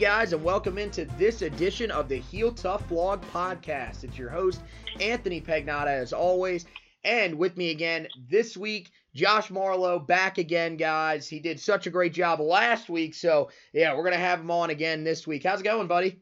guys, and welcome into this edition of the Heel Tough Blog Podcast. It's your host, Anthony Pagnotta, as always. And with me again this week, Josh Marlowe back again, guys. He did such a great job last week, so yeah, we're gonna have him on again this week. How's it going, buddy?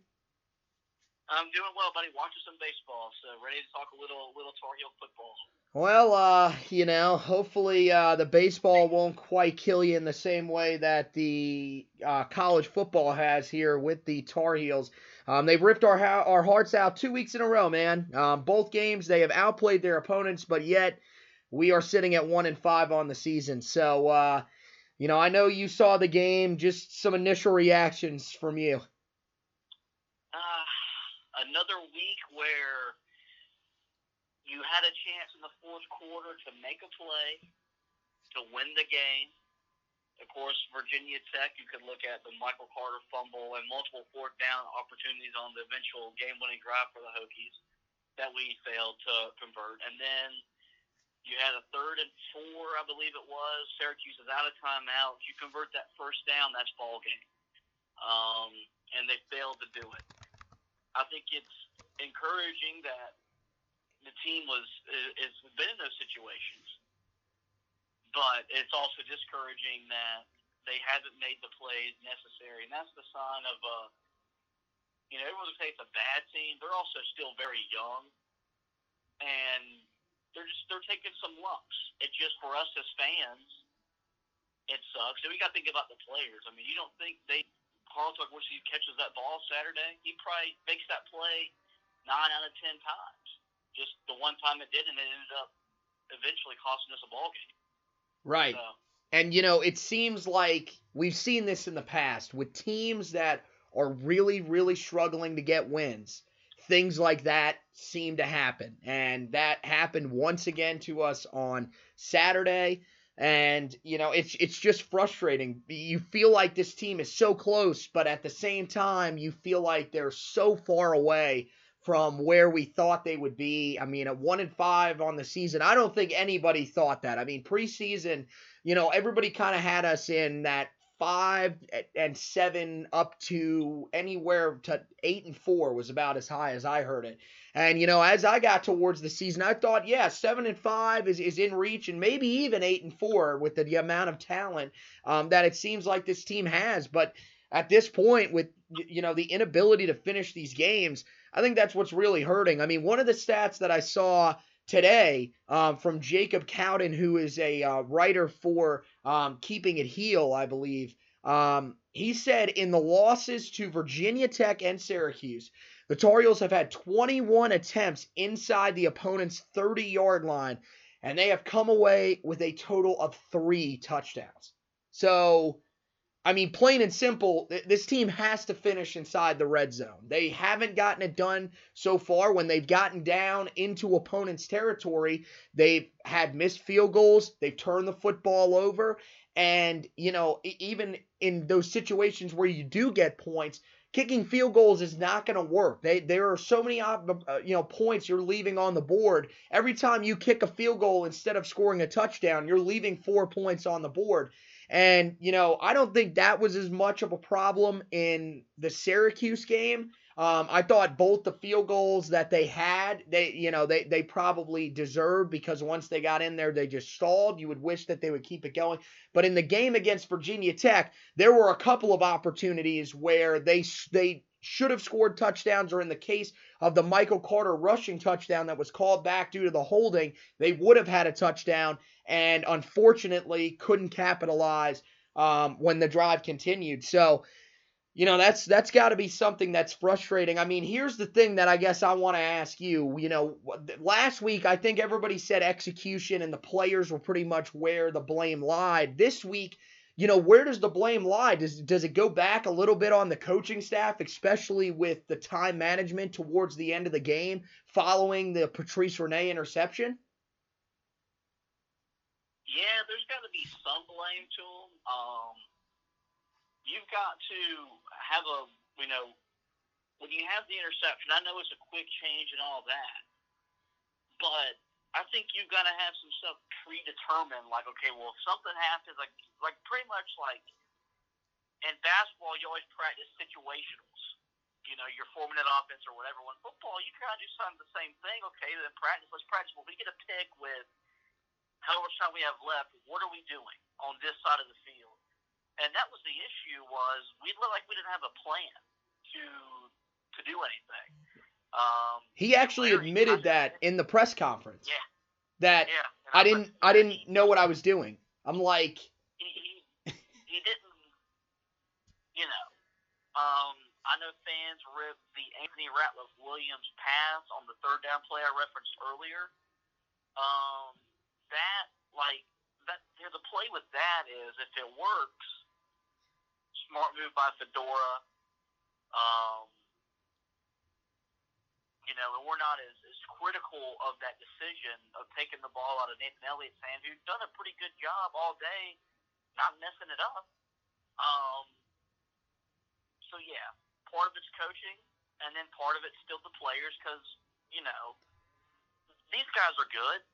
I'm doing well, buddy. Watching some baseball, so ready to talk a little little Tar Heel football. Well, uh, you know, hopefully uh, the baseball won't quite kill you in the same way that the uh, college football has here with the Tar Heels. Um, they've ripped our our hearts out two weeks in a row, man. Um, both games they have outplayed their opponents, but yet we are sitting at one and five on the season. So, uh, you know, I know you saw the game. Just some initial reactions from you. Uh, another week where you had a chance in the fourth quarter to make a play to win the game. Of course, Virginia Tech, you could look at the Michael Carter fumble and multiple fourth down opportunities on the eventual game winning drive for the Hokies that we failed to convert. And then you had a third and four, I believe it was. Syracuse is out of timeout. If You convert that first down, that's ball game. Um, and they failed to do it. I think it's encouraging that the team was has been in those situations, but it's also discouraging that they haven't made the plays necessary, and that's the sign of a. You know, everyone's gonna say it's a bad team. They're also still very young, and they're just they're taking some lumps. It just for us as fans, it sucks. And we got to think about the players. I mean, you don't think they Carl Tuck once he catches that ball Saturday, he probably makes that play nine out of ten times. Just the one time it did, and it ended up eventually costing us a ball game. Right. So, And you know, it seems like we've seen this in the past with teams that are really, really struggling to get wins. Things like that seem to happen. And that happened once again to us on Saturday. And you know, it's it's just frustrating. You feel like this team is so close, but at the same time, you feel like they're so far away from where we thought they would be. I mean, at one and five on the season, I don't think anybody thought that. I mean, preseason, you know, everybody kind of had us in that five and seven up to anywhere to eight and four was about as high as I heard it. And you know, as I got towards the season, I thought, yeah, seven and five is, is in reach, and maybe even eight and four with the, the amount of talent um, that it seems like this team has. But at this point, with you know the inability to finish these games, I think that's what's really hurting. I mean, one of the stats that I saw today um, from Jacob Cowden, who is a uh, writer for um, Keeping It Heel, I believe. Um, he said in the losses to Virginia Tech and Syracuse, the Tar Heels have had 21 attempts inside the opponent's 30 yard line, and they have come away with a total of three touchdowns. So, I mean, plain and simple, this team has to finish inside the red zone. They haven't gotten it done so far. When they've gotten down into opponent's territory, they've had missed field goals, they've turned the football over, and, you know, even in those situations where you do get points, kicking field goals is not going to work. They, there are so many uh, you know points you're leaving on the board. Every time you kick a field goal instead of scoring a touchdown, you're leaving four points on the board. And, you know, I don't think that was as much of a problem in the Syracuse game. Um, I thought both the field goals that they had, they, you know, they, they probably deserved because once they got in there, they just stalled. You would wish that they would keep it going. But in the game against Virginia Tech, there were a couple of opportunities where they, they should have scored touchdowns, or in the case of the Michael Carter rushing touchdown that was called back due to the holding, they would have had a touchdown and unfortunately couldn't capitalize um, when the drive continued. So, you know, that's that's got to be something that's frustrating. I mean, here's the thing that I guess I want to ask you. You know, last week I think everybody said execution and the players were pretty much where the blame lied. This week, you know, where does the blame lie? Does does it go back a little bit on the coaching staff, especially with the time management towards the end of the game following the Patrice Rene interception? yeah, there's got to be some blame to them. Um, you've got to have a, you know, when you have the interception, I know it's a quick change and all that, but I think you've got to have some stuff predetermined. Like, okay, well, if something happens, like, like pretty much like in basketball, you always practice situationals. You know, you're forming an offense or whatever. When football, you kind of do some of the same thing. Okay, then practice. Let's practice. When we get a pick with however much time we have left, what are we doing on this side of the field? And that was the issue. Was we looked like we didn't have a plan to to do anything. Um, he actually admitted that in the press conference. Yeah. That Yeah, I didn't I didn't know what I was doing. I'm like, he, he he didn't you know um I know fans ripped the Anthony Ratliff Williams pass on the third down play I referenced earlier. Um that like that you know, the play with that is if it works, smart move by Fedora. Um you know, and we're not as, as critical of that decision of taking the ball out of Nathan Elliott's hand, who's done a pretty good job all day, not messing it up. Um, so yeah, part of it's coaching, and then part of it's still the players because you know these guys are good,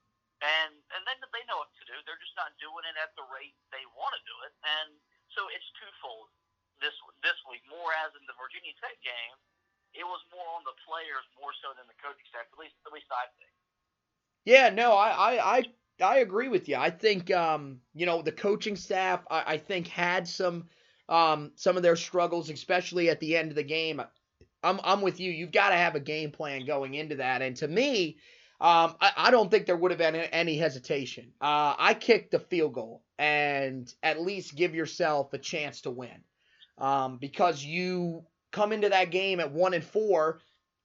and and then they know what to do. They're just not doing it at the rate they want to do it, and so it's twofold this this week. More as in the Virginia Tech game, it was more on the players more so than the coaching staff. At least at least I think. yeah, no, I I I, I agree with you. I think um, you know, the coaching staff I, I think had some um some of their struggles, especially at the end of the game. I'm I'm with you. You've got to have a game plan going into that. And to me, um, I, I don't think there would have been any hesitation. Uh, I kicked the field goal and at least give yourself a chance to win. Um, because you come into that game at one and four,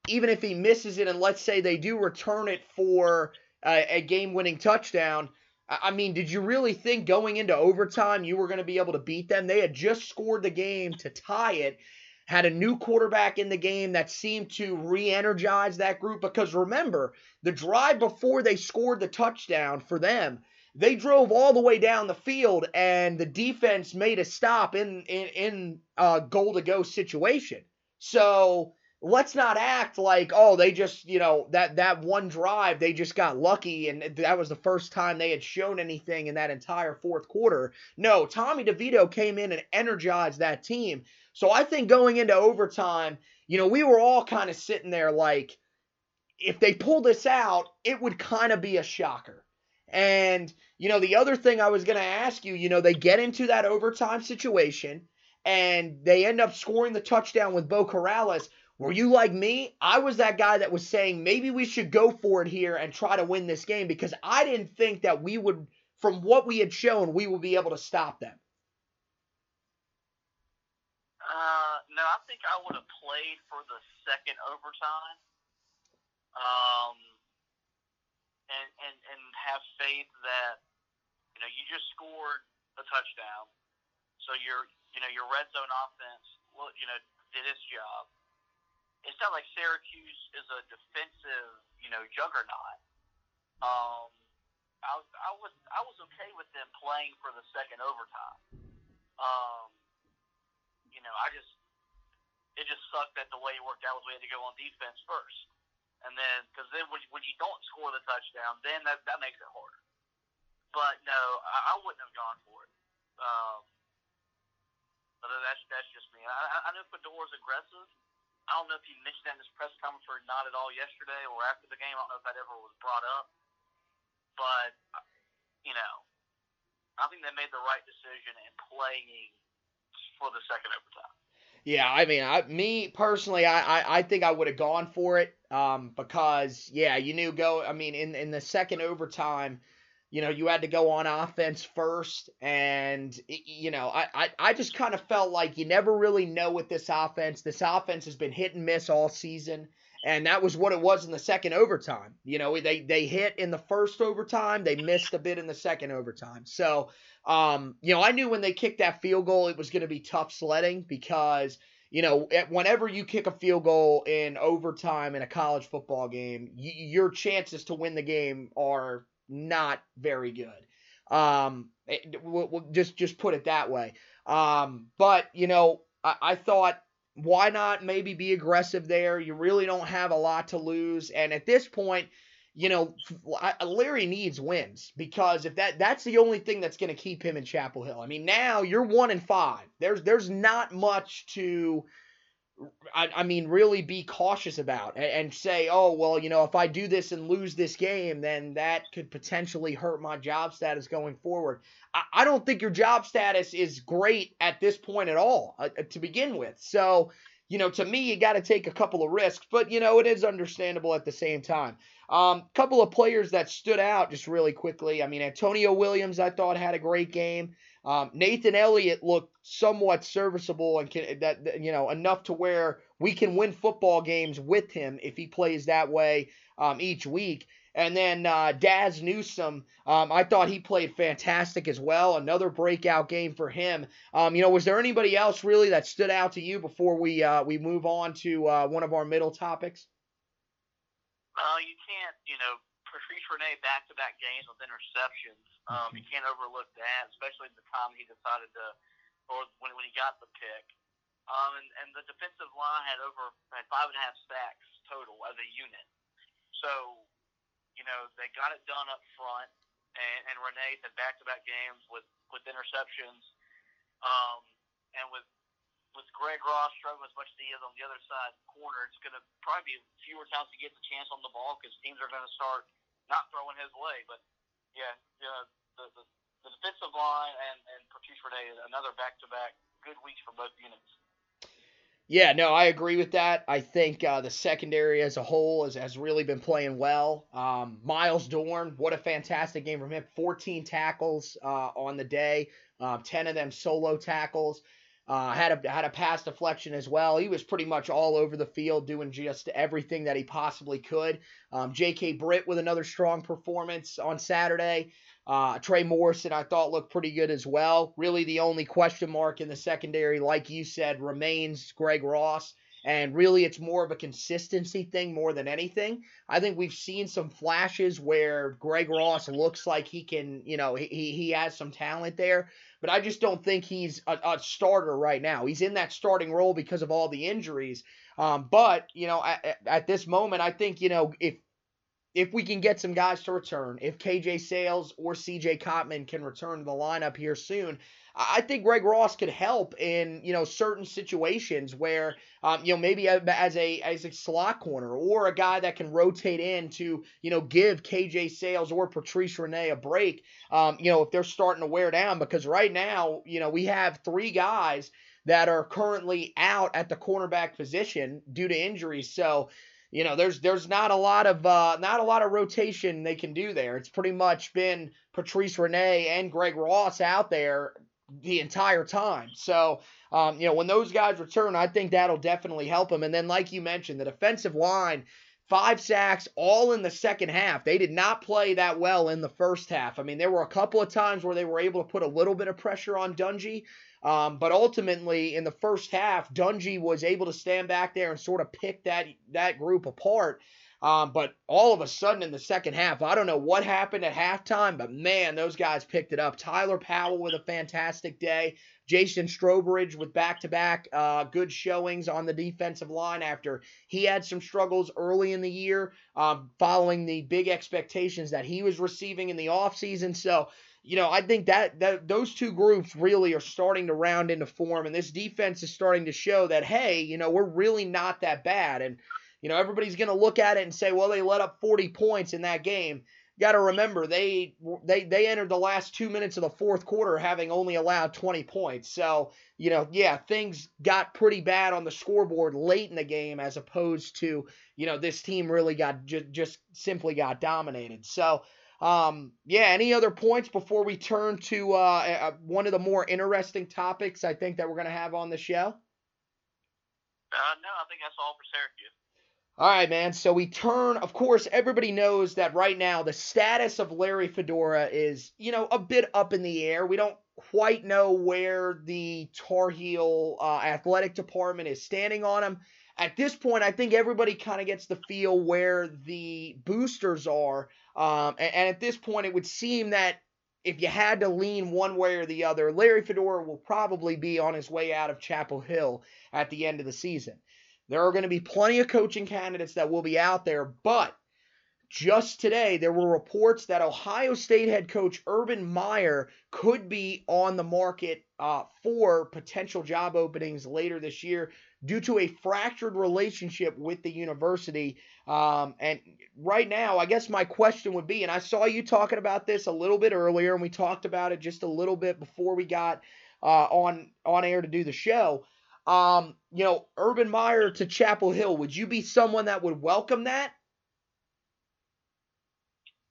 even if he misses it, and let's say they do return it for a, game-winning touchdown. I I mean, did you really think going into overtime you were going to be able to beat them? They had just scored the game to tie it, had a new quarterback in the game that seemed to re energize that group. Because remember, the drive before they scored the touchdown for them, they drove all the way down the field and the defense made a stop in, in, in a goal to go situation. So let's not act like oh they just you know that that one drive they just got lucky and that was the first time they had shown anything in that entire fourth quarter. No tommy devito came in and energized that team. So i think going into overtime you know we were all kind of sitting there like if they pull this out it would kind of be a shocker and you know the other thing i was going to ask you you know they get into that overtime situation and they end up scoring the touchdown with beau corrales were you like me? I was that guy that was saying maybe we should go for it here and try to win this game because I didn't think that we would, from what we had shown, we would be able to stop them. Uh, no, I think I would have played for the second overtime. Um, and and and have faith that you know you just scored a touchdown, so your you know your red zone offense, well, you know, did its job. It's not like Syracuse is a defensive, you know, juggernaut. Um, I was I was I was okay with them playing for the second overtime. Um, you know, I just it just sucked that the way it worked out was we had to go on defense first, and then because then when, when you don't score the touchdown, then that that makes it harder. But no, I, I wouldn't have gone for it. Um, but that's that's just me. I, I know Fedora's aggressive. I don't know if he mentioned that in his press conference or not at all yesterday or after the game. I don't know if that ever was brought up. But you know, I think they made the right decision in playing for the second overtime. Yeah, I mean, I, me personally, I, I, I think I would have gone for it um, because, yeah, you knew go. I mean, in in the second overtime, you know, you had to go on offense first, and you know, I I, I just kind of felt like you never really know with this offense. This offense has been hit and miss all season. And that was what it was in the second overtime. You know, they they hit in the first overtime, they missed a bit in the second overtime. So, um, you know, I knew when they kicked that field goal, it was going to be tough sledding because, you know, whenever you kick a field goal in overtime in a college football game, y- your chances to win the game are not very good. Um, it- we'll, we'll just just put it that way. Um, but you know, I, I thought why not maybe be aggressive there? You really don't have a lot to lose. And at this point, you know, Larry needs wins because if that that's the only thing that's going to keep him in Chapel Hill. I mean, now you're one and five. There's there's not much to I, I, mean, really be cautious about and, and, say, oh, well, you know, if I do this and lose this game, then that could potentially hurt my job status going forward. I, I don't think your job status is great at this point at all uh, uh to begin with. So, you know, to me, you got to take a couple of risks, but, you know, it is understandable at the same time. A um, couple of players that stood out just really quickly. I mean, Antonio Williams, I thought had a great game. Um, Nathan Elliott looked somewhat serviceable and can, that you know enough to where we can win football games with him if he plays that way um, each week. And then uh, Dazz Newsome, um, I thought he played fantastic as well. Another breakout game for him. Um, you know, was there anybody else really that stood out to you before we uh, we move on to uh, one of our middle topics? Uh, you can't, you know, Patrice Rene back to back games with interceptions. Um, mm-hmm. You can't overlook that, especially the time he decided to, or when, when he got the pick. Um, and, and the defensive line had over had five and a half sacks total as a unit. So, you know, they got it done up front, and, and Rene had back to back games with with interceptions. Um, and with with Greg Ross struggling as much as he is on the other side corner, it's going to probably be fewer times he gets a chance on the ball because teams are going to start not throwing his way. But yeah, yeah the, the, the defensive line and, and Patrice Rene, another back to back good weeks for both units. Yeah, no, I agree with that. I think uh, the secondary as a whole has, has really been playing well. Um, Myles Dorn, what a fantastic game from him. 14 tackles uh, on the day, uh, 10 of them solo tackles. Uh, had a had a pass deflection as well. He was pretty much all over the field doing just everything that he possibly could. Um, J.K. Britt with another strong performance on Saturday. Uh, Trey Morrison I thought looked pretty good as well. Really the only question mark in the secondary, like you said, remains Greg Ross. And really, it's more of a consistency thing more than anything. I think we've seen some flashes where Greg Ross looks like he can, you know, he, he has some talent there, but I just don't think he's a, a starter right now. He's in that starting role because of all the injuries. Um, but, you know, at, at this moment, I think, you know, if if we can get some guys to return, if KJ Sales or CJ Cottman can return to the lineup here soon, I think Greg Ross could help in you know certain situations where um, you know maybe as a as a slot corner or a guy that can rotate in to you know give KJ Sales or Patrice Rene a break. Um, you know if they're starting to wear down because right now you know we have three guys that are currently out at the cornerback position due to injuries. So you know, there's there's not a lot of uh, not a lot of rotation they can do there. It's pretty much been Patrice Rene and Greg Ross out there the entire time. So, um, you know, when those guys return, I think that'll definitely help them. And then, like you mentioned, the defensive line, five sacks, all in the second half. They did not play that well in the first half. I mean, there were a couple of times where they were able to put a little bit of pressure on Dungey. Um, but ultimately, in the first half, Dungey was able to stand back there and sort of pick that that group apart. Um, but all of a sudden in the second half, I don't know what happened at halftime, but man, those guys picked it up. Tyler Powell with a fantastic day. Jason Strowbridge with back to back good showings on the defensive line after he had some struggles early in the year um, following the big expectations that he was receiving in the offseason. So, you know, I think that, that those two groups really are starting to round into form, and this defense is starting to show that, hey, you know, we're really not that bad. And you know, everybody's going to look at it and say, well, they let up 40 points in that game. Got to remember they they they entered the last two minutes of the fourth quarter having only allowed 20 points. So you know, yeah, things got pretty bad on the scoreboard late in the game as opposed to you know this team really got just just simply got dominated. So um, yeah, any other points before we turn to uh, one of the more interesting topics I think that we're going to have on the show? Uh, no, I think that's all for Syracuse. All right, man. So we turn, of course, everybody knows that right now the status of Larry Fedora is, you know, a bit up in the air. We don't quite know where the Tar Heel uh, athletic department is standing on him. At this point, I think everybody kind of gets the feel where the boosters are. Um, and, and at this point, it would seem that if you had to lean one way or the other, Larry Fedora will probably be on his way out of Chapel Hill at the end of the season. There are going to be plenty of coaching candidates that will be out there, but just today, there were reports that Ohio State head coach Urban Meyer could be on the market uh, for potential job openings later this year due to a fractured relationship with the university. Um, and right now, I guess my question would be, and I saw you talking about this a little bit earlier, and we talked about it just a little bit before we got uh, on on air to do the show. Um, you know, Urban Meyer to Chapel Hill, would you be someone that would welcome that?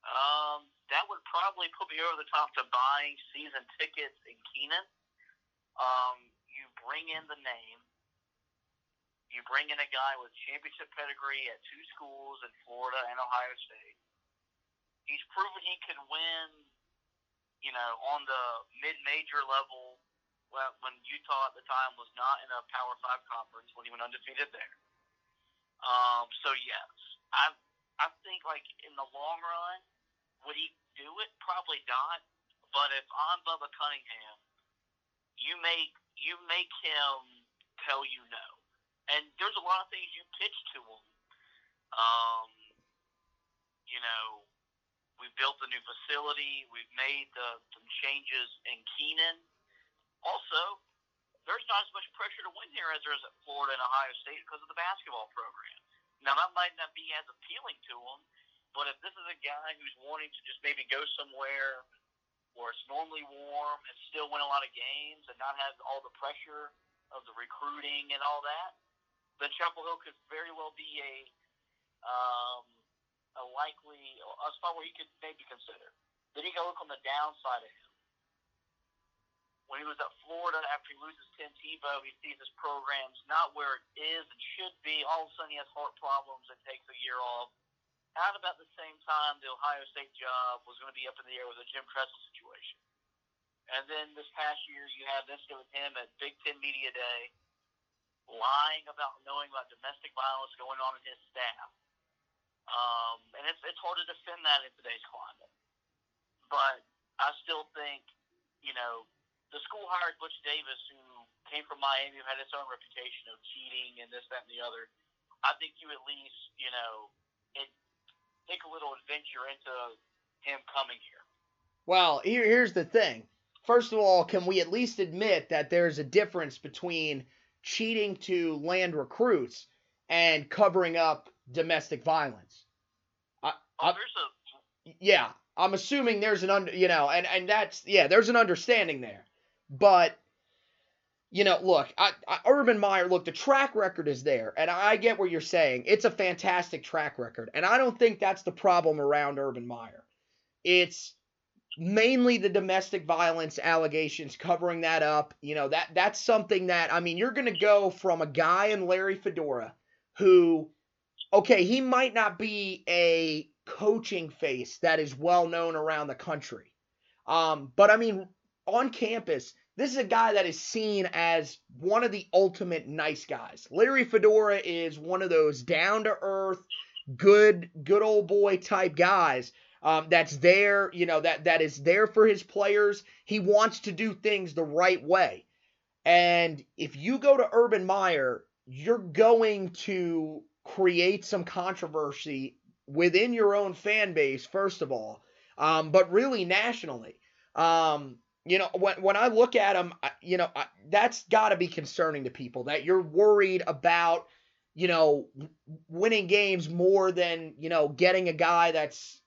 Um, that would probably put me over the top to buying season tickets in Kenan. Um, you bring in the name. You bring in a guy with championship pedigree at two schools in Florida and Ohio State. He's proven he can win, you know, on the mid-major level when Utah at the time was not in a Power Five conference when he went undefeated there. Um, so yes, I I think like in the long run, would he do it? Probably not. But if I'm Bubba Cunningham, you make you make him tell you no. And there's a lot of things you pitch to him. Um, you know, we built a new facility. We've made the, some changes in Kenan. Also, there's not as much pressure to win here as there is at Florida and Ohio State because of the basketball program. Now, that might not be as appealing to them, but if this is a guy who's wanting to just maybe go somewhere where it's normally warm and still win a lot of games and not have all the pressure of the recruiting and all that, then Chapel Hill could very well be a um, a likely a spot where he could maybe consider. Then you to look on the downside of him. When he was at Florida, after he loses Tim Tebow, he sees his program's not where it is and should be. All of a sudden, he has heart problems and takes a year off. At about the same time, the Ohio State job was going to be up in the air with a Jim Tressel situation. And then this past year, you had this with him at Big Ten Media Day lying about knowing about domestic violence going on in his staff. Um, and it's it's hard to defend that in today's climate. But I still think, you know, the school hired Butch Davis, who came from Miami, who had its own reputation of cheating and this, that, and the other. I think you at least, you know, it, take a little adventure into him coming here. Well, here, here's the thing. First of all, can we at least admit that there's a difference between cheating to land recruits and covering up domestic violence. I, oh, I, a... yeah, I'm assuming there's an under, you know, and and that's yeah, there's an understanding there, but you know, look, I, I, Urban Meyer, look, the track record is there, and I get what you're saying. It's a fantastic track record, and I don't think that's the problem around Urban Meyer. It's mainly the domestic violence allegations covering that up. You know that that's something that i mean you're going to go from a guy in larry fedora who okay he might not be a coaching face that is well known around the country. Um, but i mean on campus this is a guy that is seen as one of the ultimate nice guys. Larry fedora is one of those down to earth good good old boy type guys um, that's there, you know, that that is there for his players. He wants to do things the right way. And if you go to Urban Meyer, you're going to create some controversy within your own fan base, first of all, um, but really nationally. Um, you know, when, when I look at him, you know, that's got to be concerning to people that you're worried about, you know, winning games more than, you know, getting a guy that's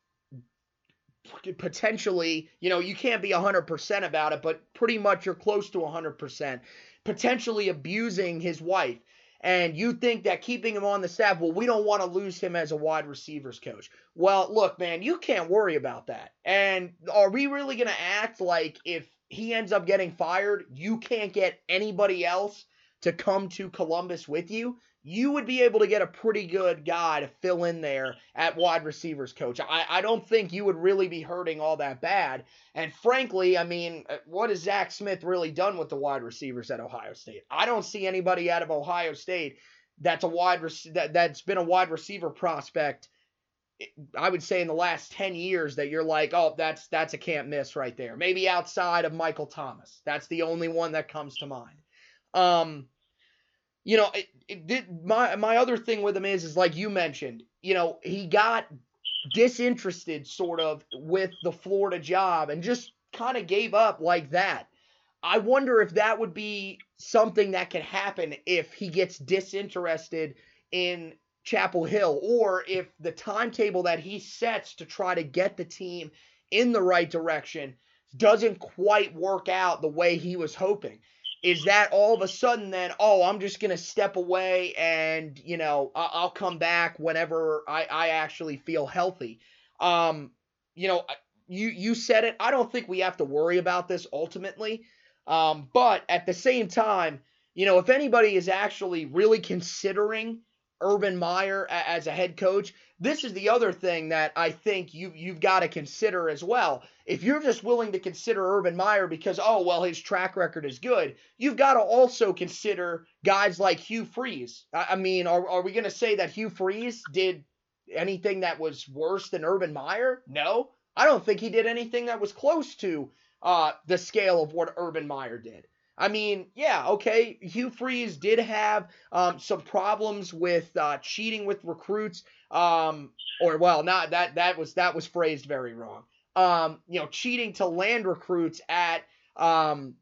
potentially, you know, you can't be 100% about it, but pretty much you're close to 100%, potentially abusing his wife. And you think that keeping him on the staff, well, we don't want to lose him as a wide receivers coach. Well, look, man, you can't worry about that. And are we really going to act like if he ends up getting fired, you can't get anybody else to come to Columbus with you? You would be able to get a pretty good guy to fill in there at wide receivers coach. I, I don't think you would really be hurting all that bad. And frankly, I mean, uh, what has Zach Smith really done with the wide receivers at Ohio State? I don't see anybody out of Ohio State that's a wide rec- that, that's been a wide receiver prospect. I would say in the last 10 years that you're like, oh, that's that's a can't miss right there. Maybe outside of Michael Thomas. That's the only one that comes to mind. Um, you know, it, it my my other thing with him is is like you mentioned, you know, he got disinterested sort of with the Florida job and just kind of gave up like that. I wonder if that would be something that could happen if he gets disinterested in Chapel Hill or if the timetable that he sets to try to get the team in the right direction doesn't quite work out the way he was hoping. Is that all of a sudden then, oh, I'm just going to step away and, you know, I'll come back whenever I, I actually feel healthy? Um, you know, you, you said it. I don't think we have to worry about this ultimately. Um, but at the same time, you know, if anybody is actually really considering Urban Meyer as a head coach. This is the other thing that I think you you've got to consider as well. If you're just willing to consider Urban Meyer because oh well his track record is good, you've got to also consider guys like Hugh Freeze. I, mean, are are we going to say that Hugh Freeze did anything that was worse than Urban Meyer? No, I don't think he did anything that was close to uh, the scale of what Urban Meyer did. I mean, yeah, okay. Hugh Freeze did have um, some problems with uh, cheating with recruits, um, or well, not that that was that was phrased very wrong. Um, you know, cheating to land recruits at um,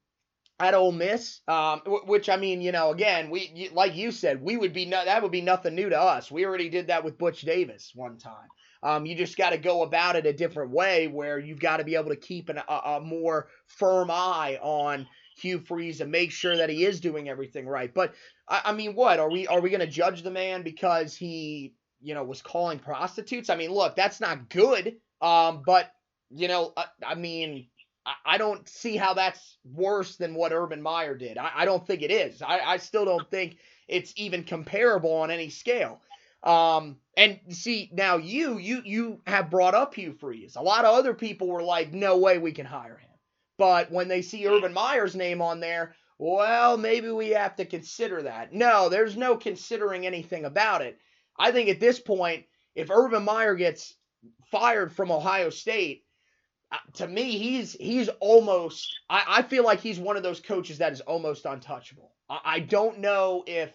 at Ole Miss, um, which I mean, you know, again, we like you said, we would be no, that would be nothing new to us. We already did that with Butch Davis one time. Um, you just got to go about it a different way, where you've got to be able to keep an, a, a more firm eye on Hugh Freeze and make sure that he is doing everything right. But I, I mean, what are we are we going to judge the man because he you know was calling prostitutes? I mean, look, that's not good. Um, but you know, I, I mean, I, I, don't see how that's worse than what Urban Meyer did. I, I don't think it is. I, I still don't think it's even comparable on any scale. Um, and see now you you you have brought up Hugh Freeze. A lot of other people were like, no way we can hire him. But when they see Urban Meyer's name on there, well, maybe we have to consider that. No, there's no considering anything about it. I think at this point, if Urban Meyer gets fired from Ohio State, uh, to me, he's he's almost. I, I feel like he's one of those coaches that is almost untouchable. I, I don't know if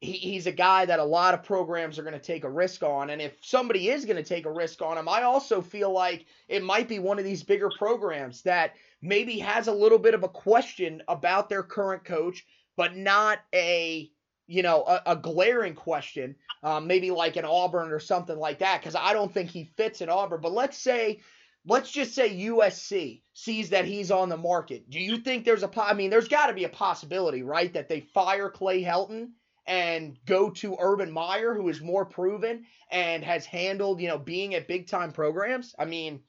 he, he's a guy that a lot of programs are going to take a risk on. And if somebody is going to take a risk on him, I also feel like it might be one of these bigger programs that maybe has a little bit of a question about their current coach, but not a you know a, a glaring question, um, maybe like an Auburn or something like that, because I don't think he fits in Auburn. But let's say let's just say USC sees that he's on the market. Do you think there's a I mean, there's got to be a possibility, right, that they fire Clay Helton and go to Urban Meyer, who is more proven and has handled, you know, being at big time programs. I mean,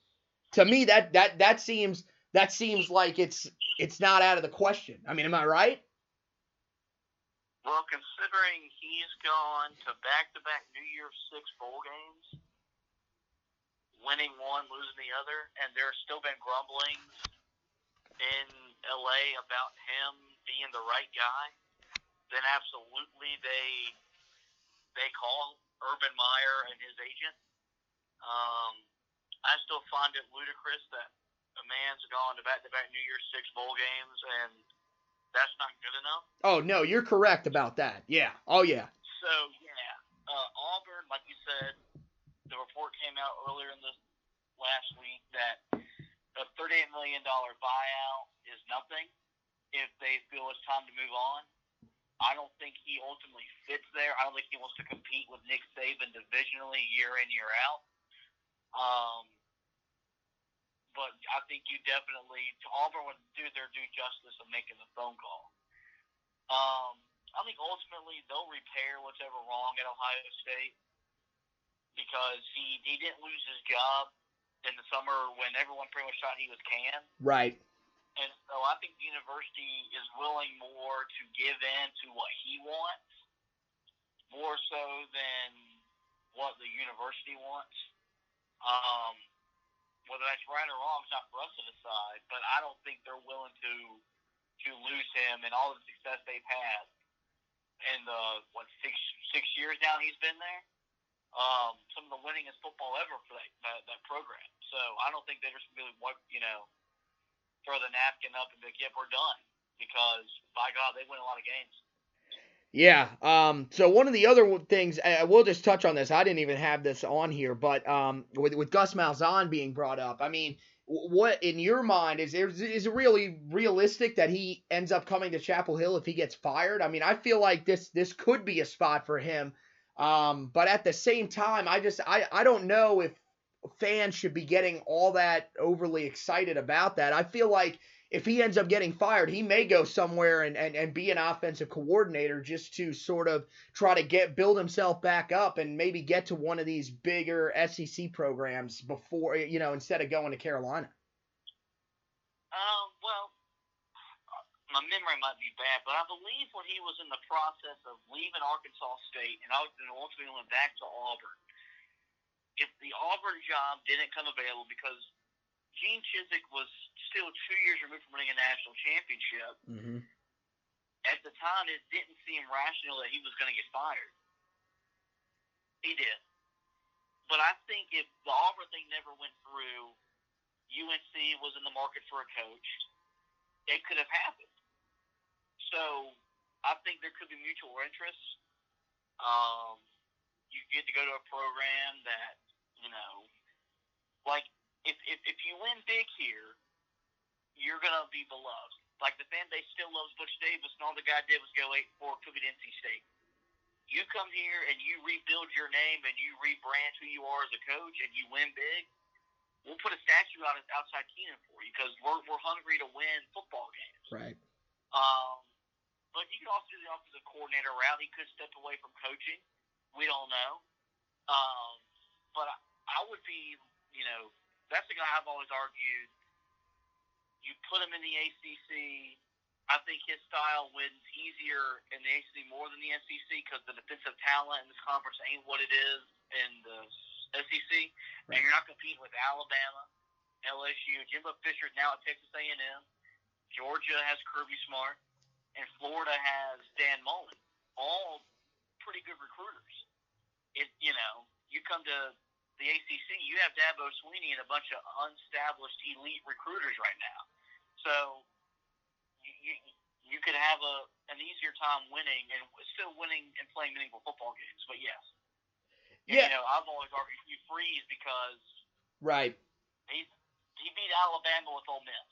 to me, that that that seems that seems like it's it's not out of the question. I mean, am I right? Well, considering he's gone to back to back New Year's Six bowl games, winning one, losing the other, and there's still been grumblings in LA about him being the right guy then absolutely they they call Urban Meyer and his agent. Um, I still find it ludicrous that a man's gone to back-to-back New Year's Six bowl games, and that's not good enough. Oh no, you're correct about that. Yeah. Oh yeah. So yeah, uh, Auburn, like you said, the report came out earlier in the last week that a $38 million buyout is nothing if they feel it's time to move on. I don't think he ultimately fits there. I don't think he wants to compete with Nick Saban divisionally year in year out. Um, but I think you definitely Auburn would do their due justice of making the phone call. Um, I think ultimately they'll repair what's ever wrong at Ohio State because he he didn't lose his job in the summer when everyone pretty much thought he was canned. Right. And so I think the university is willing more to give in to what he wants, more so than what the university wants. Um, whether that's right or wrong is not for us to decide, but I don't think they're willing to to lose him and all the success they've had in the what six six years now he's been there. Um, some of the winningest football ever for that, that that program. So I don't think they just really what you know throw the napkin up and be like, "Yep, we're done," because by God, they win a lot of games. Yeah. Um. So one of the other things I will just touch on this. I didn't even have this on here, but um, with with Gus Malzahn being brought up, I mean, what in your mind is is it really realistic that he ends up coming to Chapel Hill if he gets fired? I mean, I feel like this this could be a spot for him. Um, but at the same time, I just I I don't know if fans should be getting all that overly excited about that. I feel like if he ends up getting fired, he may go somewhere and, and, and be an offensive coordinator just to sort of try to get build himself back up and maybe get to one of these bigger SEC programs before you know instead of going to Carolina. Um, well, my memory might be bad, but I believe when he was in the process of leaving Arkansas State and ultimately went back to Auburn, if the Auburn job didn't come available because Gene Chizik was still two years removed from winning a national championship. Mm-hmm. At the time, it didn't seem rational that he was going to get fired. He did. But I think if the Auburn thing never went through, UNC was in the market for a coach, it could have happened. So I think there could be mutual interest. Um, you get to go to a program that, you know, like if, if, if you win big here, you're going to be beloved. Like the fan base still loves Butch Davis, and all the guy did was go eight four, took it NC State. You come here and you rebuild your name and you rebrand who you are as a coach, and you win big. We'll put a statue out outside Kenan for you because we're we're hungry to win football games. Right. Um, but you can also do the offensive coordinator route. He could step away from coaching. We don't know. Um, but I, I would be, you know, that's the guy I've always argued. You put him in the ACC. I think his style wins easier in the ACC more than the SEC because the defensive talent in this conference ain't what it is in the SEC. Right. And you're not competing with Alabama, LSU. Jimbo Fisher is now at Texas A&M. Georgia has Kirby Smart, and Florida has Dan Mullen. All pretty good recruiters. It you know you come to the ACC, you have Dabo Swinney and a bunch of unestablished elite recruiters right now. So you, you, you could have a an easier time winning and still winning and playing meaningful football games. But yes, yeah. you know I've always argued Hugh Freeze because right he he beat Alabama with Ole Miss.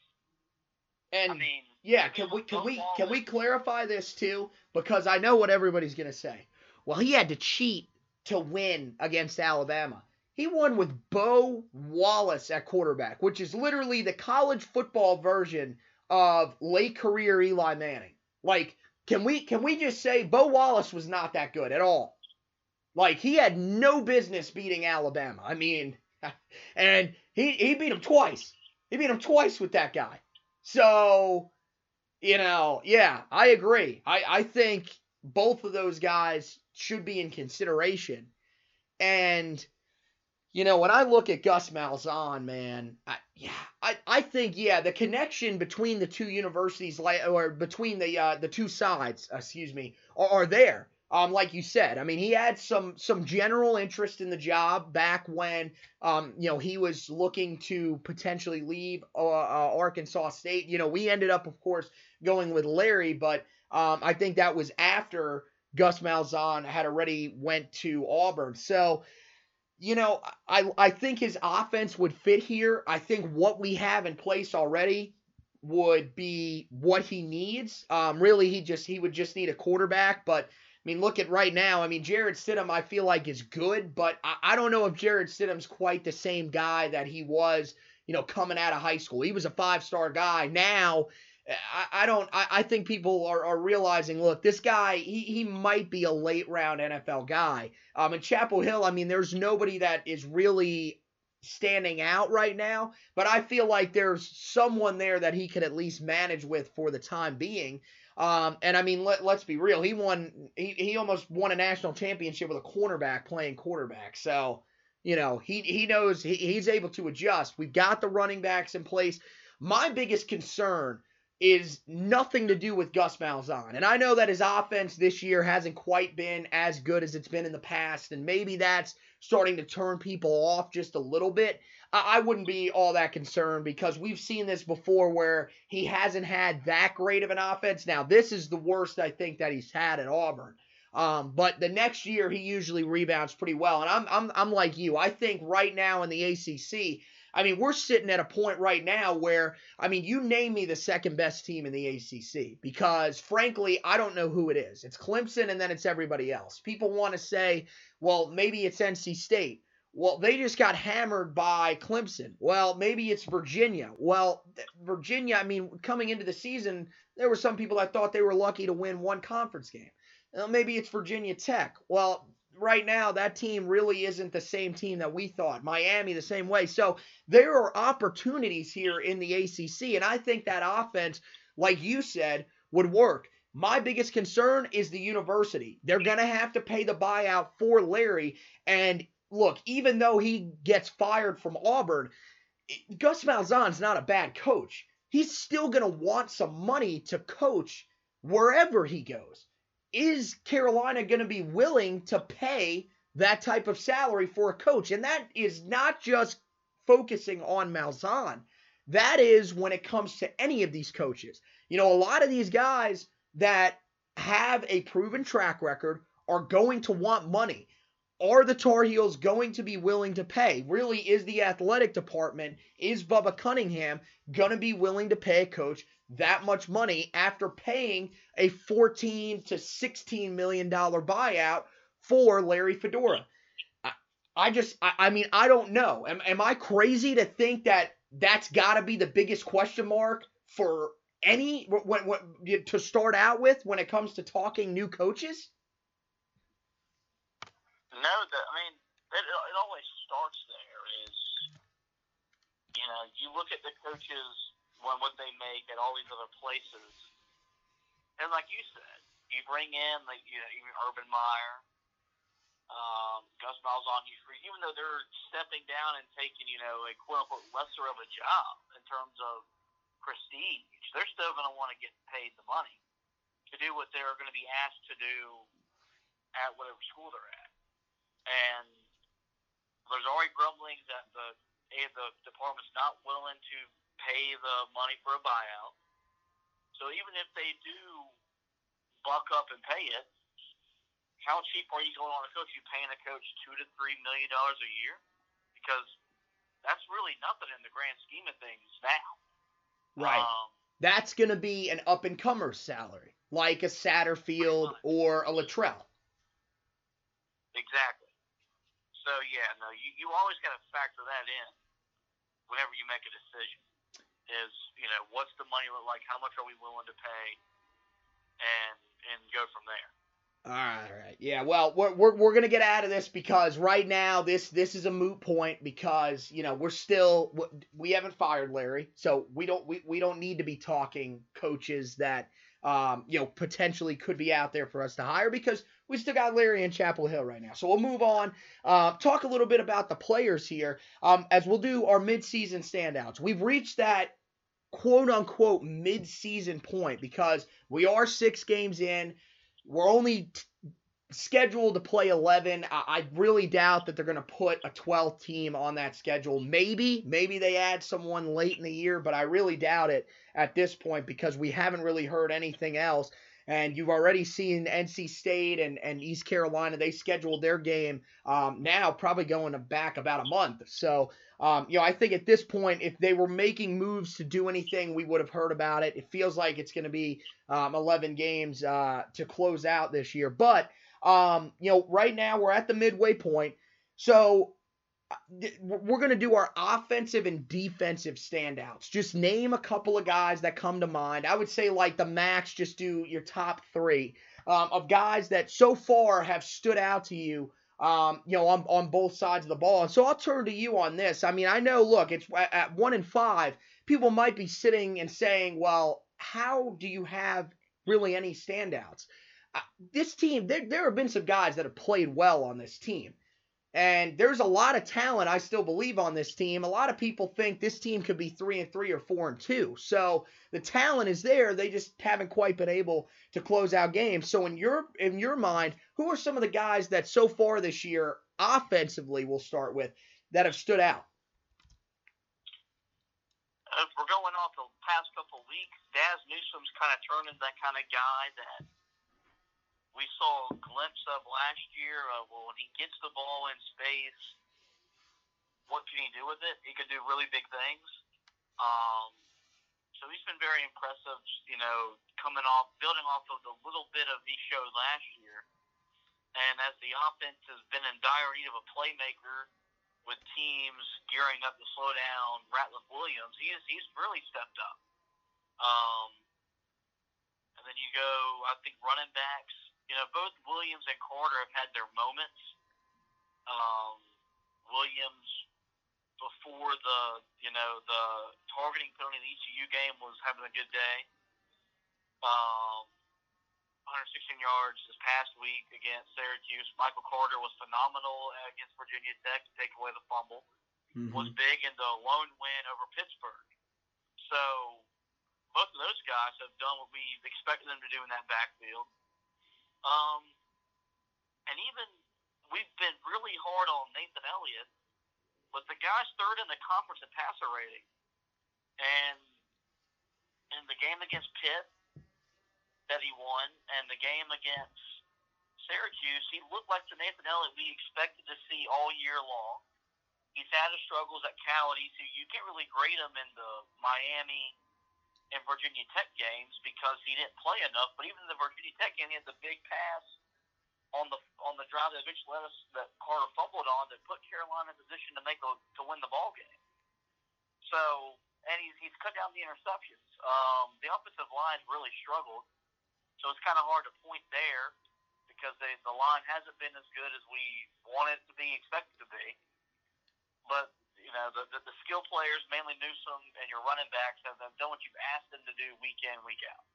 And I mean, yeah, can we can we can we clarify this too? Because I know what everybody's gonna say. Well, he had to cheat to win against Alabama. He won with Bo Wallace at quarterback, which is literally the college football version of late career Eli Manning. Like, can we can we just say Bo Wallace was not that good at all? Like he had no business beating Alabama. I mean, and he he beat him twice. He beat him twice with that guy. So, you know, yeah, I agree. I I think both of those guys should be in consideration. And you know, when I look at Gus Malzahn, man, I, yeah, I, I think yeah, the connection between the two universities, like or between the uh, the two sides, excuse me, are, are there. Um, like you said, I mean, he had some some general interest in the job back when, um, you know, he was looking to potentially leave uh, uh, Arkansas State. You know, we ended up, of course, going with Larry, but um, I think that was after Gus Malzahn had already went to Auburn. So you know, I I think his offense would fit here. I think what we have in place already would be what he needs. Um, really, he just he would just need a quarterback. But I mean, look at right now. I mean, Jarrett Stidham, I feel like is good, but I, I don't know if Jarrett Stidham's quite the same guy that he was, you know, coming out of high school. He was a five star guy. Now I, I don't I, I think people are, are realizing look this guy he, he might be a late round NFL guy. Um in Chapel Hill I mean there's nobody that is really standing out right now but I feel like there's someone there that he can at least manage with for the time being. Um and I mean let, let's be real he won he, he almost won a national championship with a cornerback playing quarterback. So you know he he knows he, he's able to adjust. We've got the running backs in place. My biggest concern is nothing to do with Gus Malzahn. And I know that his offense this year hasn't quite been as good as it's been in the past, and maybe that's starting to turn people off just a little bit, I wouldn't be all that concerned because we've seen this before where he hasn't had that great of an offense. Now, this is the worst I think that he's had at Auburn. Um, but the next year he usually rebounds pretty well. And I'm I'm I'm like you. I think right now in the ACC, I mean, we're sitting at a point right now where, I mean, you name me the second best team in the ACC because, frankly, I don't know who it is. It's Clemson and then it's everybody else. People want to say, well, maybe it's NC State. Well, they just got hammered by Clemson. Well, maybe it's Virginia. Well, Virginia, I mean, coming into the season, there were some people that thought they were lucky to win one conference game. Well, maybe it's Virginia Tech. Well, right now, that team really isn't the same team that we thought. Miami, the same way. So there are opportunities here in the ACC, and I think that offense, like you said, would work. My biggest concern is the university. They're going to have to pay the buyout for Larry, and look, even though he gets fired from Auburn, Gus Malzahn's not a bad coach. He's still going to want some money to coach wherever he goes. Is Carolina going to be willing to pay that type of salary for a coach? And that is not just focusing on Malzahn. That is when it comes to any of these coaches. You know, a lot of these guys that have a proven track record are going to want money. Are the Tar Heels going to be willing to pay? Really, is the athletic department, is Bubba Cunningham going to be willing to pay a coach that much money after paying a 14 to 16 million dollar buyout for Larry Fedora? I, I just, I, I, mean, I don't know. Am, am I crazy to think that that's got to be the biggest question mark for any when, when, to start out with when it comes to talking new coaches? No, the, I mean, it, it always starts there. Is you know, you look at the coaches when what they make at all these other places, and like you said, you bring in like you know even Urban Meyer, um, Gus Malzahn, even though they're stepping down and taking you know a quote unquote lesser of a job in terms of prestige, they're still going to want to get paid the money to do what they're going to be asked to do at whatever school they're at. And there's already grumblings that the a, the department's not willing to pay the money for a buyout. So even if they do buck up and pay it, how cheap are you going on a coach? You paying a coach two to three million dollars a year? Because that's really nothing in the grand scheme of things now. Right. Um, that's going to be an up and comer salary, like a Satterfield or a Littrell. Exactly. So yeah, no, you, you always got to factor that in whenever you make a decision. Is you know what's the money look like? How much are we willing to pay? And and go from there. All right. Yeah, well, we're, we're, we're to get out of this because right now this this is a moot point because, you know, we're still we haven't fired Larry. So we don't we, we don't need to be talking coaches that um, you know, potentially could be out there for us to hire because we still got Larry in Chapel Hill right now. So we'll move on. Uh, talk a little bit about the players here um, as we'll do our midseason standouts. We've reached that quote unquote midseason point because we are six games in. We're only t- scheduled to play 11. I, I really doubt that they're going to put a 12th team on that schedule. Maybe, maybe they add someone late in the year, but I really doubt it at this point because we haven't really heard anything else. And you've already seen NC State and, and East Carolina. They scheduled their game um, now, probably going back about a month. So, um, you know, I think at this point, if they were making moves to do anything, we would have heard about it. It feels like it's going to be um, 11 games uh, to close out this year. But um, you know, right now we're at the midway point. So we're going to do our offensive and defensive standouts. Just name a couple of guys that come to mind. I would say, like the max, just do your top three um, of guys that so far have stood out to you. Um, you know, on, on both sides of the ball. And so I'll turn to you on this. I mean, I know, look, it's at, one and five. People might be sitting and saying, well, how do you have really any standouts? this team, there, there have been some guys that have played well on this team. And there's a lot of talent I still believe on this team. A lot of people think this team could be three and three or four and two. So the talent is there. They just haven't quite been able to close out games. So in your in your mind, who are some of the guys that so far this year offensively, we'll start with, that have stood out? If we're going off the past couple weeks, Dazz Newsome's kind of turned into that kind of guy that we saw a glimpse of last year. Of, well, when he gets the ball in space, what can he do with it? He can do really big things. Um, so he's been very impressive, you know, coming off, building off of the little bit of he showed last year. And as the offense has been in dire need of a playmaker with teams gearing up to slow down Ratliff Williams, he's he's really stepped up. Um, and then you go, I think running backs, you know, both Williams and Carter have had their moments. Um, Williams before the you know the targeting penalty in the ECU game was having a good day. Um, 116 yards this past week against Syracuse. Michael Carter was phenomenal against Virginia Tech to take away the fumble. Mm-hmm. Was big in the lone win over Pittsburgh. So both of those guys have done what we expected them to do in that backfield. Um, and even we've been really hard on Nathan Elliott but the guy's third in the conference in passer rating. And in the game against Pitt that he won and the game against Syracuse, he looked like the Nathan Elliott we expected to see all year long. He's had his struggles at Cal at ECU. You can't really grade him in the Miami and Virginia Tech games because he didn't play enough. But even in the Virginia Tech game, he had the big pass on the on the drive that eventually led us that Carter fumbled on that put Carolina in position to make a, to win the ball game. So and he's he's cut down the interceptions. Um, the offensive line really struggled, so it's kind of hard to point there because they, the line hasn't been as good as we want it to be expected to be. But you know the, the skill players, mainly Newsome and your running backs, have done what you've asked them to do week in week out.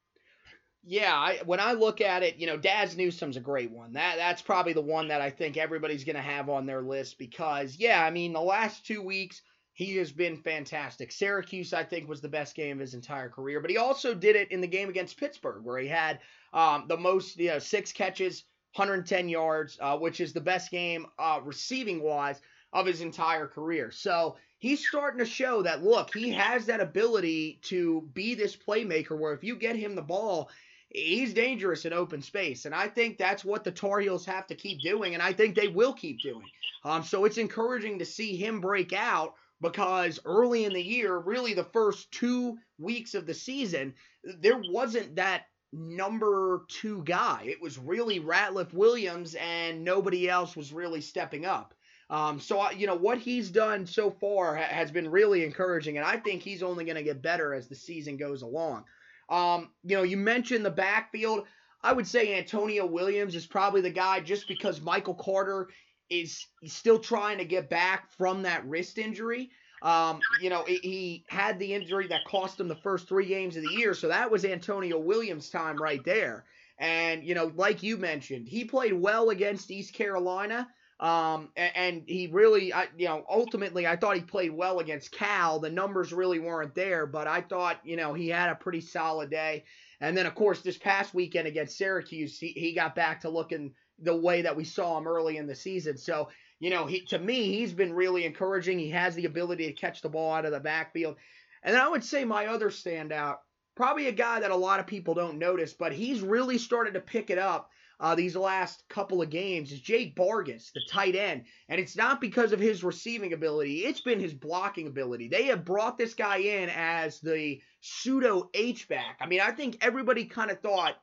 Yeah, I, when I look at it, you know, Dazz Newsome's a great one. That that's probably the one that I think everybody's going to have on their list because, yeah, I mean, the last two weeks he has been fantastic. Syracuse, I think, was the best game of his entire career, but he also did it in the game against Pittsburgh, where he had um, the most, you know, six catches, 110 yards, uh, which is the best game uh, receiving wise of his entire career. So he's starting to show that look, he has that ability to be this playmaker where if you get him the ball, he's dangerous in open space. And I think that's what the Tar Heels have to keep doing, and I think they will keep doing. Um, so it's encouraging to see him break out because early in the year, really the first two weeks of the season, there wasn't that number two guy. It was really Ratliff Williams, and nobody else was really stepping up. Um, so, you know, what he's done so far has been really encouraging, and I think he's only going to get better as the season goes along. Um, you know, you mentioned the backfield. I would say Antonio Williams is probably the guy just because Michael Carter is still trying to get back from that wrist injury. Um, you know, he had the injury that cost him the first three games of the year, so that was Antonio Williams' time right there. And, you know, like you mentioned, he played well against East Carolina. Um, and, and, he really, I, you know, ultimately, I thought he played well against Cal. The numbers really weren't there, but I thought, you know, he had a pretty solid day. And then, of course, this past weekend against Syracuse, he, he got back to looking the way that we saw him early in the season. So, you know, he to me, he's been really encouraging. He has the ability to catch the ball out of the backfield. And then I would say my other standout, probably a guy that a lot of people don't notice, but he's really started to pick it up uh, these last couple of games is Jake Bargas, the tight end. And it's not because of his receiving ability, it's been his blocking ability. They have brought this guy in as the pseudo H-back. I mean, I think everybody kind of thought,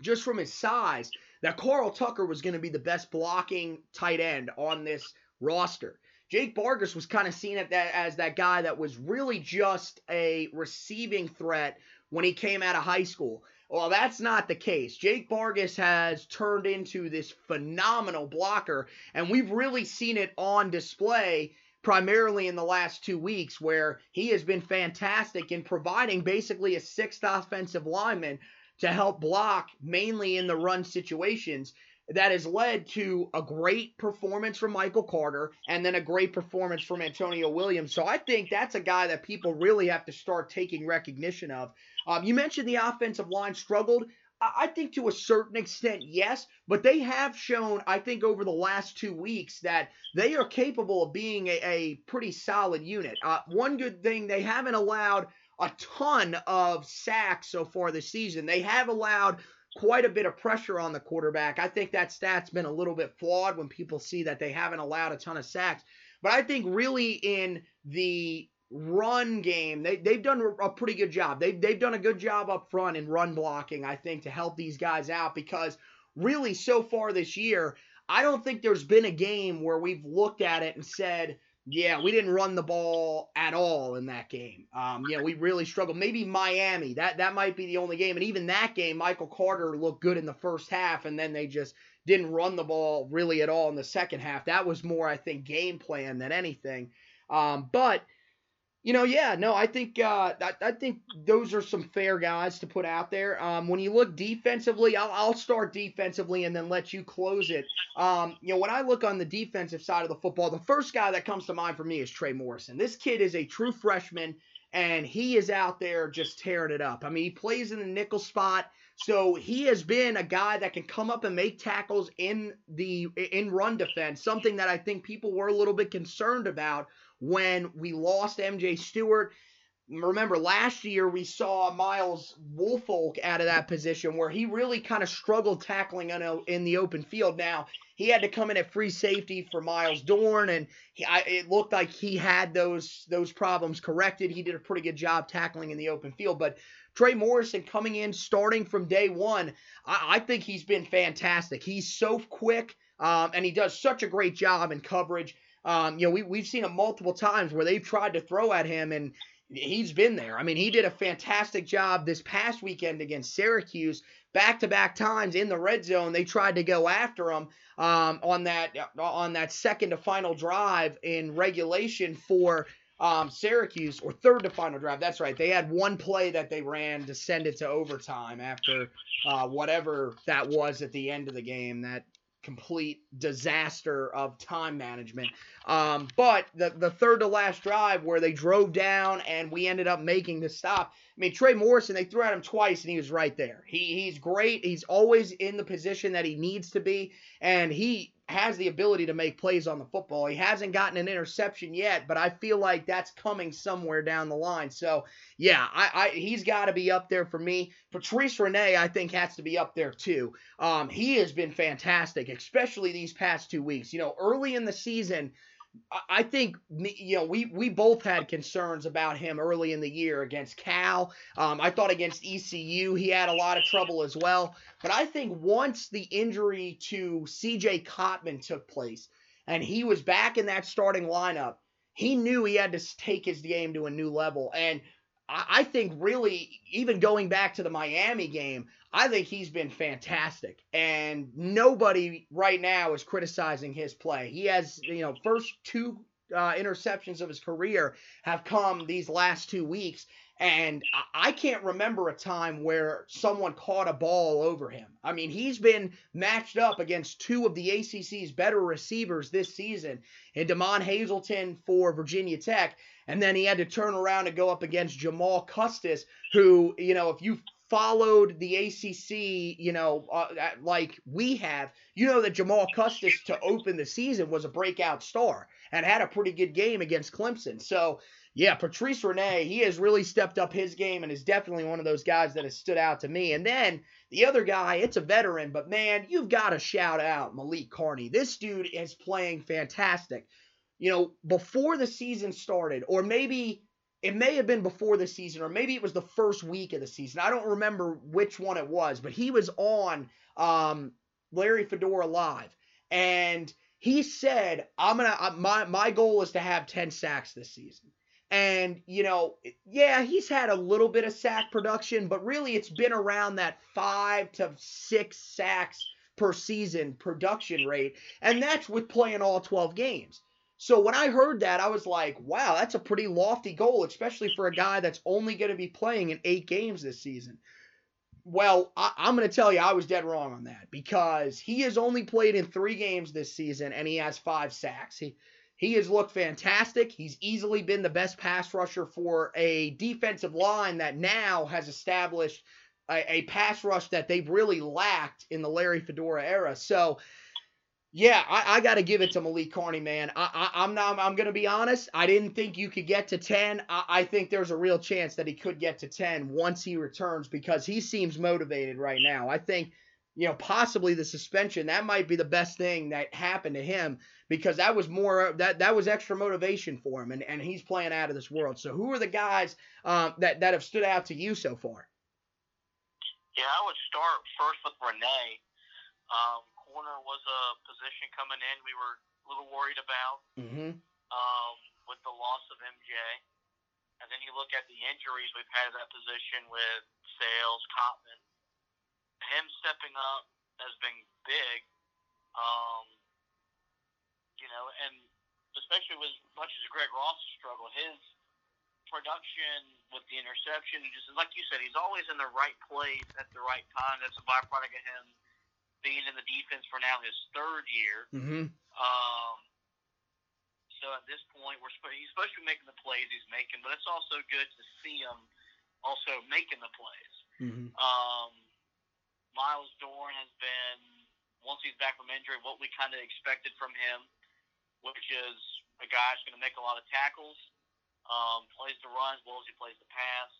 just from his size, that Carl Tucker was going to be the best blocking tight end on this roster. Jake Bargas was kind of seen at that as that guy that was really just a receiving threat when he came out of high school. Well, that's not the case. Jake Bargas has turned into this phenomenal blocker, and we've really seen it on display primarily in the last two weeks, where he has been fantastic in providing basically a sixth offensive lineman to help block mainly in the run situations. That has led to a great performance from Michael Carter and then a great performance from Antonio Williams. So I think that's a guy that people really have to start taking recognition of um, you mentioned the offensive line struggled. I think to a certain extent, yes, but they have shown, I think, over the last two weeks that they are capable of being a, a pretty solid unit. Uh, one good thing, they haven't allowed a ton of sacks so far this season. They have allowed quite a bit of pressure on the quarterback. I think that stat's been a little bit flawed when people see that they haven't allowed a ton of sacks. But I think really in the run game, they, they've done a pretty good job. They've, they've done a good job up front in run blocking, I think, to help these guys out because really so far this year, I don't think there's been a game where we've looked at it and said, yeah, we didn't run the ball at all in that game. Um, know, we really struggled. Maybe Miami, that that might be the only game. And even that game, Michael Carter looked good in the first half, and then they just didn't run the ball really at all in the second half. That was more, I think, game plan than anything. Um, but you know, yeah, no, I think uh, I, I, think those are some fair guys to put out there. Um, when you look defensively, I'll, I'll, start defensively and then let you close it. Um, you know, when I look on the defensive side of the football, the first guy that comes to mind for me is Trey Morrison. This kid is a true freshman, and he is out there just tearing it up. I mean, he plays in the nickel spot. So he has been a guy that can come up and make tackles in the in run defense, something that I think people were a little bit concerned about when we lost MJ Stewart. Remember last year we saw Myles Wolfolk out of that position where he really kind of struggled tackling in the open field. Now he had to come in at free safety for Myles Dorn, and he, I, it looked like he had those those problems corrected. He did a pretty good job tackling in the open field, but Trey Morrison coming in starting from day one, I, I think he's been fantastic. He's so quick, um, and he does such a great job in coverage. Um, you know, we, we've seen him multiple times where they've tried to throw at him and he's been there. I mean, he did a fantastic job this past weekend against Syracuse. Back to back times in the red zone, they tried to go after him um, on that on that second to final drive in regulation for um, Syracuse, or third to final drive. That's right. They had one play that they ran to send it to overtime after uh, whatever that was at the end of the game. That complete disaster of time management. Um, but the the third to last drive where they drove down and we ended up making the stop. I mean Trey Morrison, they threw at him twice and he was right there. He he's great. He's always in the position that he needs to be, and he has the ability to make plays on the football. He hasn't gotten an interception yet, but I feel like that's coming somewhere down the line. So yeah, I, I he's got to be up there for me. Patrice Rene, I think, has to be up there too. Um, he has been fantastic, especially these past two weeks. You know, early in the season. I think you know we we both had concerns about him early in the year against Cal. Um, I thought against ECU he had a lot of trouble as well. But I think once the injury to CJ Cotman took place and he was back in that starting lineup, he knew he had to take his game to a new level. And I think really, even going back to the Miami game, I think he's been fantastic. And nobody right now is criticizing his play. He has, you know, first two uh, interceptions of his career have come these last two weeks. And I can't remember a time where someone caught a ball over him. I mean, he's been matched up against two of the ACC's better receivers this season, and Damon Hazelton for Virginia Tech, and then he had to turn around and go up against Jamal Custis, who, you know, if you followed the ACC, you know, uh, like we have, you know that Jamal Custis to open the season was a breakout star and had a pretty good game against Clemson. So yeah, Patrice Rene, he has really stepped up his game and is definitely one of those guys that has stood out to me. And then the other guy, it's a veteran, but man, you've got to shout out Malik Carney. This dude is playing fantastic. You know, before the season started, or maybe it may have been before the season, or maybe it was the first week of the season. I don't remember which one it was, but he was on um, Larry Fedora Live. And he said, I'm gonna my my goal is to have 10 sacks this season. And, you know, yeah, he's had a little bit of sack production, but really it's been around that five to six sacks per season production rate. And that's with playing all 12 games. So when I heard that, I was like, wow, that's a pretty lofty goal, especially for a guy that's only going to be playing in eight games this season. Well, I, am going to tell you, I was dead wrong on that because he has only played in three games this season and he has five sacks. He, he has looked fantastic. He's easily been the best pass rusher for a defensive line that now has established a, a pass rush that they've really lacked in the Larry Fedora era. So yeah, I, I got to give it to Malik Carney, man. I, I, am not. I'm gonna be honest. I didn't think you could get to ten. I, I think there's a real chance that he could get to ten once he returns because he seems motivated right now. I think, you know, possibly the suspension that might be the best thing that happened to him because that was more that that was extra motivation for him, and, and he's playing out of this world. So who are the guys um, that that have stood out to you so far? Yeah, I would start first with Rene. Um, corner was a position coming in we were a little worried about mm-hmm. um, with the loss of MJ. And then you look at the injuries we've had at that position with Sails, Cotman. Him stepping up has been big. Um, you know, and especially with much as Greg Ross struggled, his production with the interception, just like you said, he's always in the right place at the right time. That's a byproduct of him being in the defense for now his third year. Mm-hmm. Um, so at this point, we're he's supposed to be making the plays he's making, but it's also good to see him also making the plays. Mm-hmm. Um, Myles Dorn has been once he's back from injury, what we kind of expected from him, which is a guy who's going to make a lot of tackles, um, plays the run as well as he plays the pass.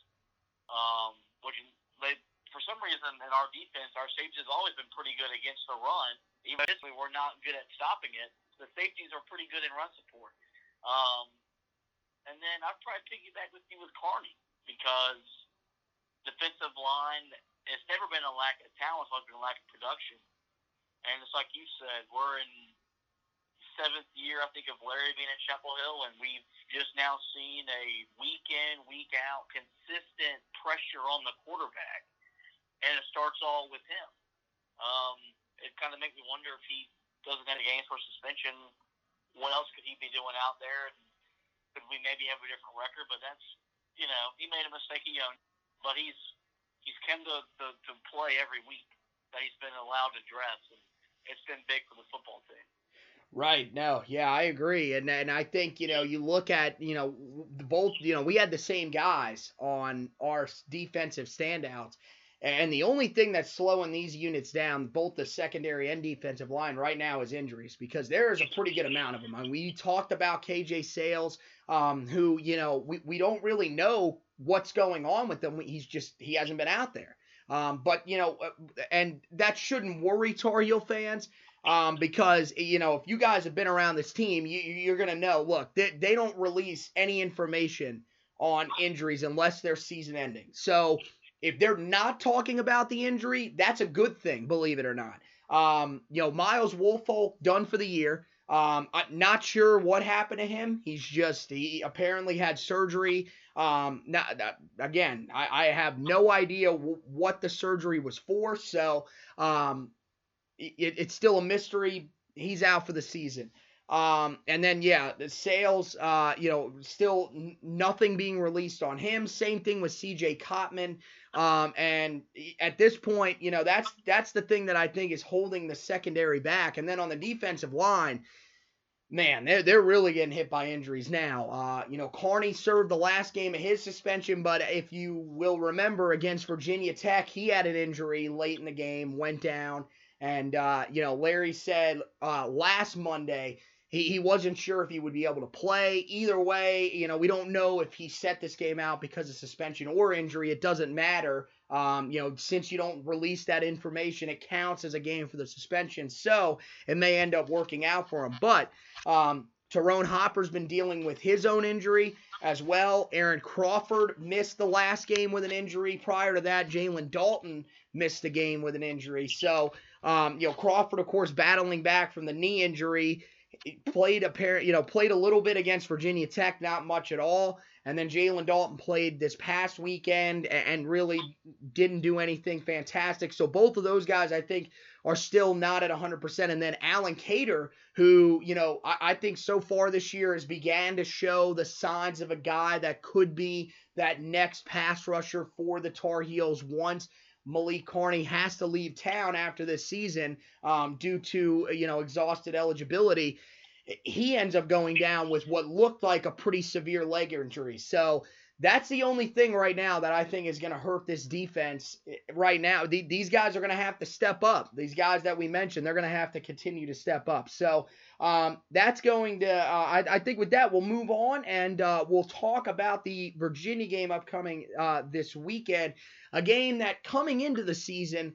Um, which they for some reason in our defense, our safeties have always been pretty good against the run. Even if we were not good at stopping it, the safeties are pretty good in run support. Um, and then I'd probably piggyback with you with Carney because defensive line, it's never been a lack of talent, it's always been a lack of production. And it's like you said, we're in seventh year, I think, of Larry being in Chapel Hill, and we've just now seen a week in, week out, consistent pressure on the quarterback and it starts all with him. Um, it kind of makes me wonder if he doesn't have a games for suspension, what else could he be doing out there? And could we maybe have a different record? But that's you know he made a mistake he owned, but he's he's come to, to to play every week that he's been allowed to dress, and it's been big for the football team. Right. No. Yeah, I agree, and and I think you know you look at you know both you know we had the same guys on our defensive standouts, and the only thing that's slowing these units down, both the secondary and defensive line right now, is injuries because there is a pretty good amount of them. I mean, we talked about KJ Sails, um, who, you know, we, we don't really know what's going on with him. He's just, he hasn't been out there. Um, but, you know, uh, and that shouldn't worry Tar Heel fans um, because, you know, if you guys have been around this team, you, you're to know, look, they, they don't release any information on injuries unless they're season ending. So, if they're not talking about the injury, that's a good thing, believe it or not. Um, you know, Myles Wolfolk done for the year. Um, I'm not sure what happened to him. He's just he apparently had surgery. Um, not, again, I, I have no idea w- what the surgery was for. So, um, it, it's still a mystery. He's out for the season. Um, and then yeah, the Sails, uh, you know, still n- nothing being released on him. Same thing with C.J. Cotman. Um, and at this point, you know, that's that's the thing that I think is holding the secondary back. And then on the defensive line, man, they're they're really getting hit by injuries now. Uh, you know, Carney served the last game of his suspension, but if you will remember against Virginia Tech, he had an injury late in the game, went down. And uh, you know, Larry said uh, last Monday he, he wasn't sure if he would be able to play. Either way, you know, we don't know if he set this game out because of suspension or injury. It doesn't matter. Um, you know, since you don't release that information, it counts as a game for the suspension. So it may end up working out for him. But um, Tyrone Hopper's been dealing with his own injury as well. Aaron Crawford missed the last game with an injury. Prior to that, Jalen Dalton missed the game with an injury. So, um, you know, Crawford, of course, battling back from the knee injury played a pair, you know, played a little bit against Virginia Tech, not much at all. And then Jalen Dalton played this past weekend and really didn't do anything fantastic. So both of those guys, I think, are still not at 100%. And then Allen Cater, who, you know, I, I think so far this year has began to show the signs of a guy that could be that next pass rusher for the Tar Heels once Malik Carney has to leave town after this season um, due to you know exhausted eligibility. he ends up going down with what looked like a pretty severe leg injury. So that's the only thing right now that I think is going to hurt this defense eh, right now. The, these guys are going to have to step up. These guys that we mentioned, they're going to have to continue to step up. So um, that's going to, uh, I, I, think with that, we'll move on and uh, we'll talk about the Virginia game upcoming uh, this weekend. A game that coming into the season,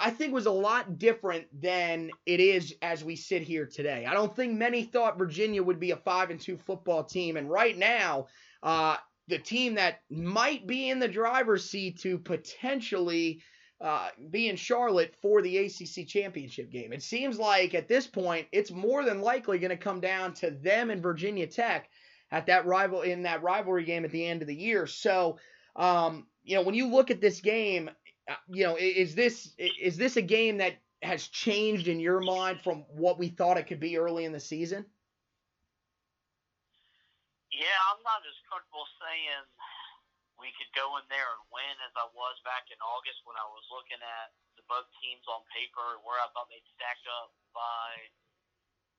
I think was a lot different than it is as we sit here today. I don't think many thought Virginia would be a five and two football team, and right now, uh, the team that might be in the driver's seat to potentially uh, be in Charlotte for the ACC championship game. It seems like at this point, it's more than likely going to come down to them and Virginia Tech at that rival in that rivalry game at the end of the year. So, um, you know, when you look at this game, uh, you know, is this is this a game that has changed in your mind from what we thought it could be early in the season? Yeah, I'm not as comfortable saying we could go in there and win as I was back in August when I was looking at the both teams on paper and where I thought they'd stack up by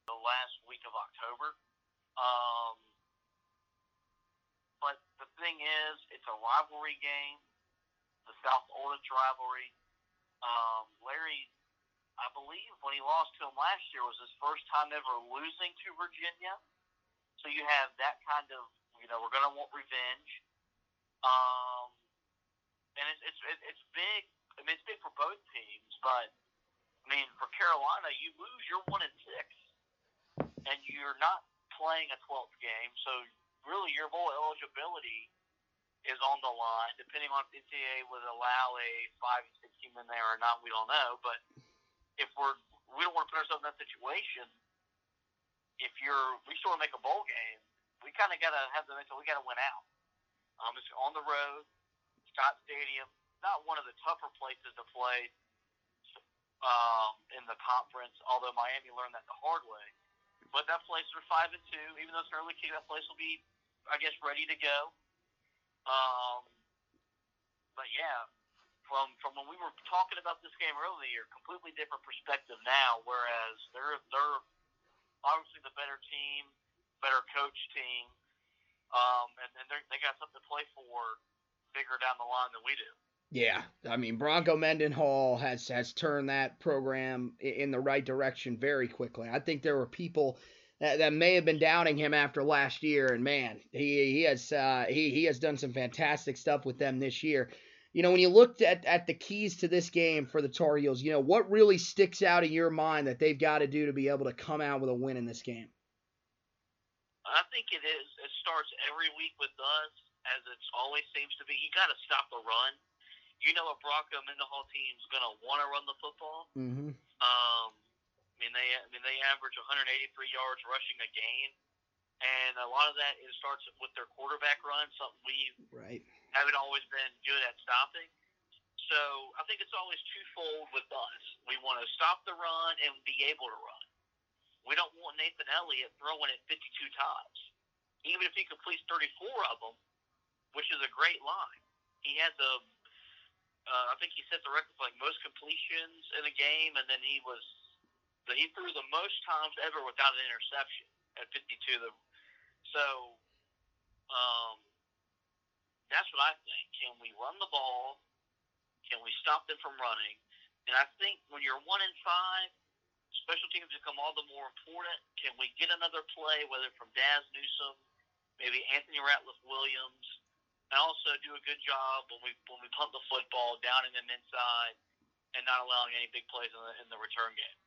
the last week of October. Um, but the thing is, it's a rivalry game, the South's Oldest rivalry. Um, Larry, I believe when he lost to him last year was his first time ever losing to Virginia. So you have that kind of, you know, we're going to want revenge. Um, and it's, it's, it's big. I mean, it's big for both teams, but I mean, for Carolina, you lose, you're one and six, and you're not playing a 12th game. So really, your bowl eligibility is on the line. Depending on if NCAA would allow a five and six team in there or not, we don't know. But if we're we don't want to put ourselves in that situation if you're we still want to make a bowl game, we kind of got to have the mental. We got to win out. Um, it's on the road, Scott Stadium, not one of the tougher places to play um, in the conference. Although Miami learned that the hard way, but that place are five and two. Even though it's an early kick, that place will be, I guess, ready to go. Um, but yeah, from from when we were talking about this game earlier, completely different perspective now. Whereas they're they're obviously the better team, better coach team, um, and, and they got something to play for bigger down the line than we do. Yeah, I mean Bronco Mendenhall has has turned that program in the right direction very quickly. I think there were people that, that may have been doubting him after last year, and man, he he has uh, he he has done some fantastic stuff with them this year you know, when you looked at, at the keys to this game for the Tar Heels, you know, what really sticks out in your mind that they've got to do to be able to come out with a win in this game? I think it is. It starts every week with us, as it always seems to be. You got to stop the run. You know, a Bronco Mendenhall team's going to want to run the football. Mm-hmm. Um, I mean, they I mean they average 183 yards rushing a game, and a lot of that is starts with their quarterback run, something we right haven't always been good at stopping. So I think it's always twofold with us. We want to stop the run and be able to run. We don't want Nathan Elliott throwing it 52 times. Even if he completes 34 of them, which is a great line. He has a, uh, I think he set the record for like most completions in a game, and then he was, he threw the most times ever without an interception at 52. of them. So, um, that's what I think. Can we run the ball? Can we stop them from running? And I think when you're one in five, special teams become all the more important. Can we get another play, whether from Dazz Newsome, maybe Anthony Ratliff Williams, and also do a good job when we when we punt the football down in them inside and not allowing any big plays in the, in the return game.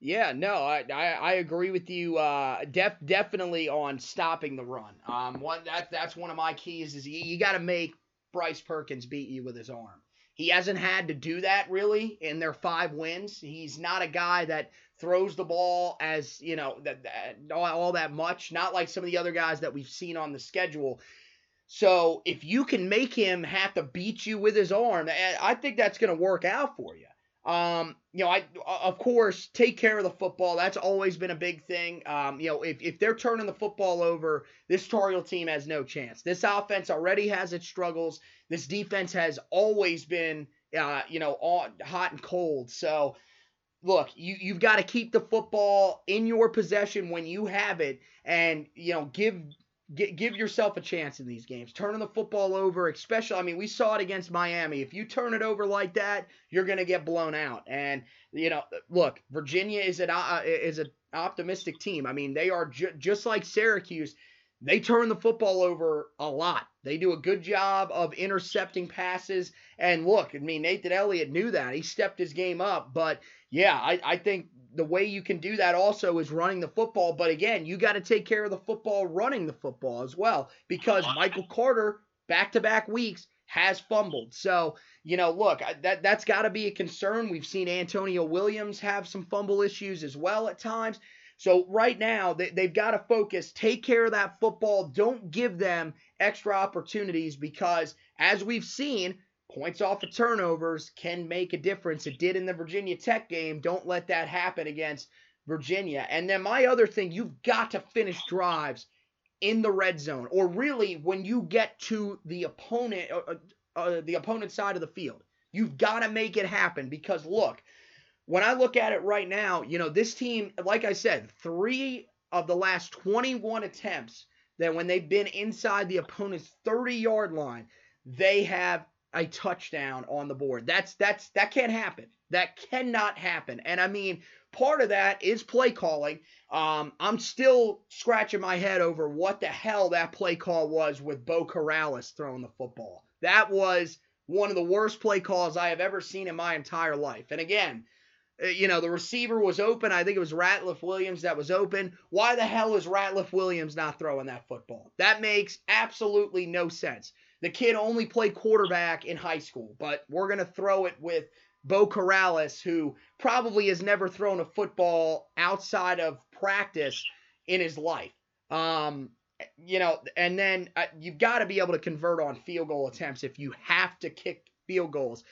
Yeah, no, I, I, I agree with you. Uh, def, definitely on stopping the run. Um, one that that's one of my keys is you, you got to make Bryce Perkins beat you with his arm. He hasn't had to do that really in their five wins. He's not a guy that throws the ball as you know that, that all, all that much. Not like some of the other guys that we've seen on the schedule. So if you can make him have to beat you with his arm, I think that's going to work out for you. Um, you know, I of course take care of the football. That's always been a big thing. Um, you know, if, if they're turning the football over, this Tar Heel team has no chance. This offense already has its struggles. This defense has always been, uh, you know, on hot and cold. So look, you you've got to keep the football in your possession when you have it, and you know give. Give, yourself a chance in these games. Turning the football over, especially, I mean, we saw it against Miami. If you turn it over like that, you're going to get blown out. And, you know, look, Virginia is an, uh, is an optimistic team. I mean, they are ju- just like Syracuse they turn the football over a lot. They do a good job of intercepting passes. And look, I mean, Nathan Elliott knew that. He stepped his game up. But yeah, I, I think the way you can do that also is running the football. But again, you got to take care of the football running the football as well because uh-huh. Michael Carter, back to back weeks, has fumbled. So, you know, look, that that's got to be a concern. We've seen Antonio Williams have some fumble issues as well at times. So right now they, they've got to focus, take care of that football. Don't give them extra opportunities because as we've seen, points off of turnovers can make a difference. It did in the Virginia Tech game. Don't let that happen against Virginia. And then my other thing, you've got to finish drives in the red zone, or really when you get to the opponent, uh, uh, the opponent side of the field. You've got to make it happen because look, when I look at it right now, you know, this team, like I said, three of the last 21 attempts that when they've been inside the opponent's 30 yard line, they have a touchdown on the board. That's that's that can't happen. That cannot happen. And I mean, part of that is play calling. Um, I'm still scratching my head over what the hell that play call was with Beau Corrales throwing the football. That was one of the worst play calls I have ever seen in my entire life. And again, uh, you know, the receiver was open. I think it was Ratliff Williams that was open. Why the hell is Ratliff Williams not throwing that football? That makes absolutely no sense. The kid only played quarterback in high school, but we're going to throw it with Beau Corrales, who probably has never thrown a football outside of practice in his life. Um, you know, and then uh, you've got to be able to convert on field goal attempts if you have to kick field goals.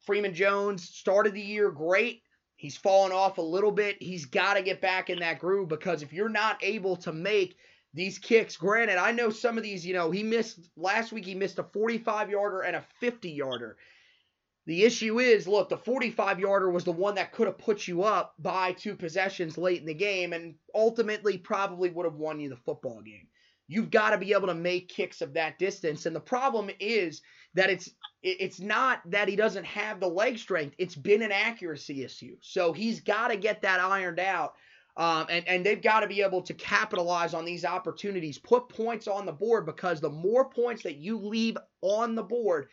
Freeman Jones started the year great. He's fallen off a little bit. He's got to get back in that groove because if you're not able to make these kicks, granted, I know some of these, you know, he missed last week, he missed a 45 yarder and a 50 yarder. The issue is, look, the 45 yarder was the one that could have put you up by two possessions late in the game and ultimately probably would have won you the football game. You've got to be able to make kicks of that distance. And the problem is that it's it's not that he doesn't have the leg strength. It's been an accuracy issue. So he's got to get that ironed out. Um, and, and they've got to be able to capitalize on these opportunities, put points on the board because the more points that you leave on the board,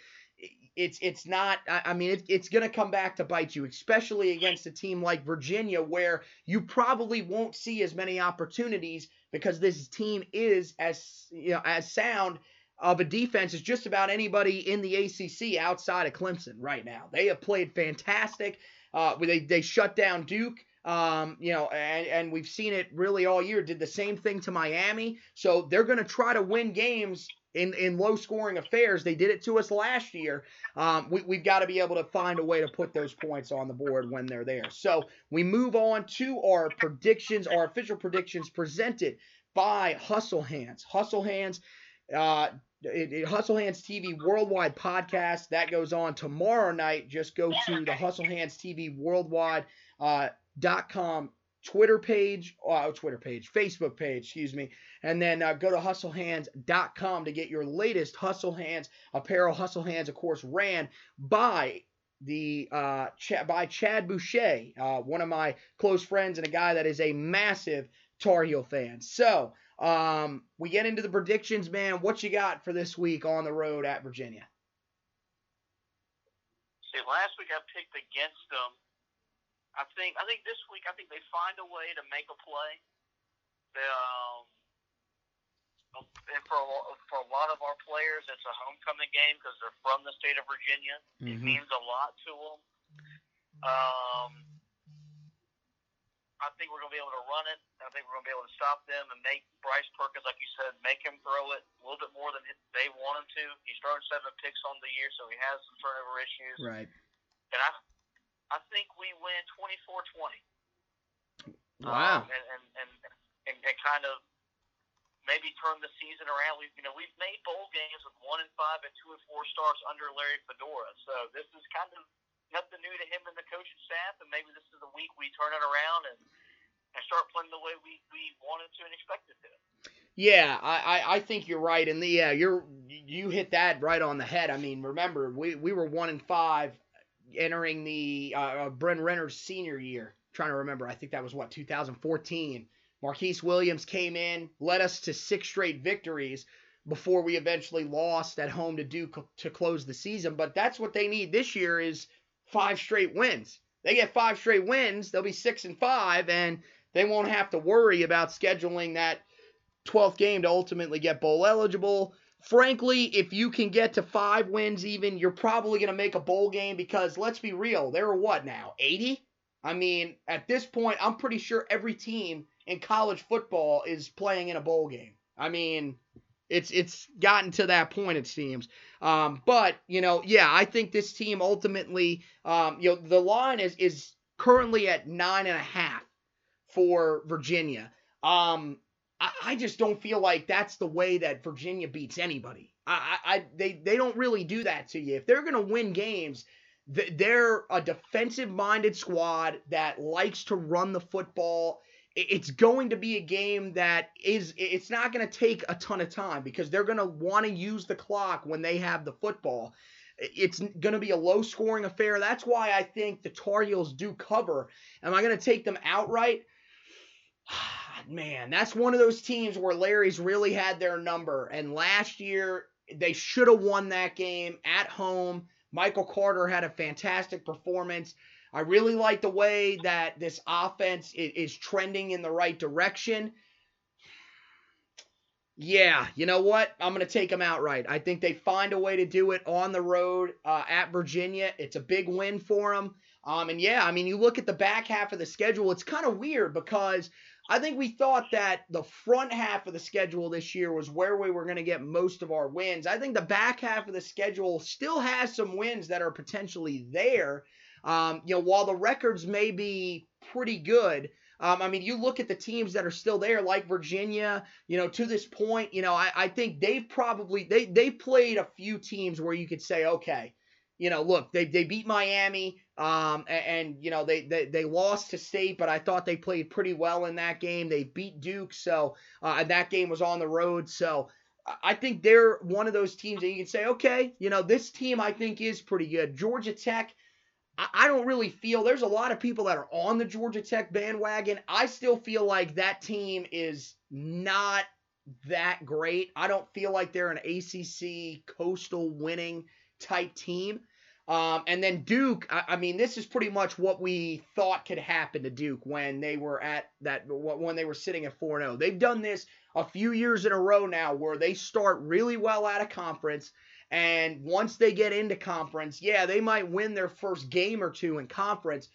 it's it's not. I mean, it, it's going to come back to bite you, especially against a team like Virginia, where you probably won't see as many opportunities because this team is as you know as sound of a defense as just about anybody in the ACC outside of Clemson right now. They have played fantastic. Uh, they they shut down Duke. Um, you know, and, and we've seen it really all year. Did the same thing to Miami. So they're going to try to win games in, in low scoring affairs. They did it to us last year. Um, we, we've got to be able to find a way to put those points on the board when they're there. So we move on to our predictions, our official predictions presented by Hustle Hands. Hustle Hands. Uh, it, it, Hustle Hands TV Worldwide podcast that goes on tomorrow night. Just go to the Hustle Hands TV Worldwide uh, dot com Twitter page, uh, Twitter page, Facebook page, excuse me, and then uh, go to hustlehands.com to get your latest Hustle Hands apparel. Hustle Hands, of course, ran by the uh, Ch- by Chad Boucher, uh, one of my close friends and a guy that is a massive Tar Heel fan. So um, we get into the predictions, man. What you got for this week on the road at Virginia? See, last week I picked against them. I think I think this week I think they find a way to make a play. They, um, and for a, for a lot of our players, it's a homecoming game because they're from the state of Virginia. Mm-hmm. It means a lot to them. Um, I think we're going to be able to run it. I think we're going to be able to stop them and make Bryce Perkins, like you said, make him throw it a little bit more than they want him to. He's thrown seven picks on the year, so he has some turnover issues. Right. And I, I think we win 24-20. Wow. Um, and, and, and, and, and kind of maybe turn the season around. We, you know, we've made bowl games with one and five and two and four starts under Larry Fedora. So this is kind of nothing new to him and the coaching staff, and maybe this is the week we turn it around and and start playing the way we, we wanted to and expected to. Yeah, I, I, I think you're right, and the yeah, you're you hit that right on the head. I mean, remember we, we were one and five entering the uh, uh Bryn Renner's senior year. I'm trying to remember, I think that was what 2014. Marquise Williams came in, led us to six straight victories before we eventually lost at home to Duke to close the season. But that's what they need this year is five straight wins. They get five straight wins, they'll be six and five, and they won't have to worry about scheduling that 12th game to ultimately get bowl eligible. Frankly, if you can get to five wins even, you're probably going to make a bowl game because let's be real, there are what now, 80? I mean, at this point, I'm pretty sure every team in college football is playing in a bowl game. I mean, it's it's gotten to that point, it seems. Um, but you know, yeah, I think this team ultimately, um, you know, the line is is currently at nine and a half for Virginia. Um, I, I just don't feel like that's the way that Virginia beats anybody. I, I, they, they don't really do that to you. If they're gonna win games, they're a defensive minded squad that likes to run the football. It's going to be a game that is, it's not going to take a ton of time because they're going to want to use the clock when they have the football. It's going to be a low scoring affair. That's why I think the Tar Heels do cover. Am I going to take them outright? man, that's one of those teams where Larry's really had their number. And last year, they should have won that game at home. Michael Carter had a fantastic performance. I really like the way that this offense is trending in the right direction. Yeah, you know what? I'm going to take them outright. I think they find a way to do it on the road uh, at Virginia. It's a big win for them. Um, and yeah, I mean, you look at the back half of the schedule, it's kind of weird because I think we thought that the front half of the schedule this year was where we were going to get most of our wins. I think the back half of the schedule still has some wins that are potentially there. Um, you know, while the records may be pretty good, um, I mean, you look at the teams that are still there, like Virginia. You know, to this point, you know, I, I think they've probably they they played a few teams where you could say, okay, you know, look, they they beat Miami. Um, and, and, you know they, they they lost to State, but I thought they played pretty well in that game. They beat Duke, so uh, that game was on the road. So I think they're one of those teams that you can say, okay, you know this team I think is pretty good. Georgia Tech, I, I don't really feel there's a lot of people that are on the Georgia Tech bandwagon. I still feel like that team is not that great. I don't feel like they're an ACC coastal winning type team. Um, and then Duke, I, I, mean, this is pretty much what we thought could happen to Duke when they were at that when they were sitting at 4-0. They've done this a few years in a row now where they start really well out of conference and once they get into conference, yeah, they might win their first game or two in conference,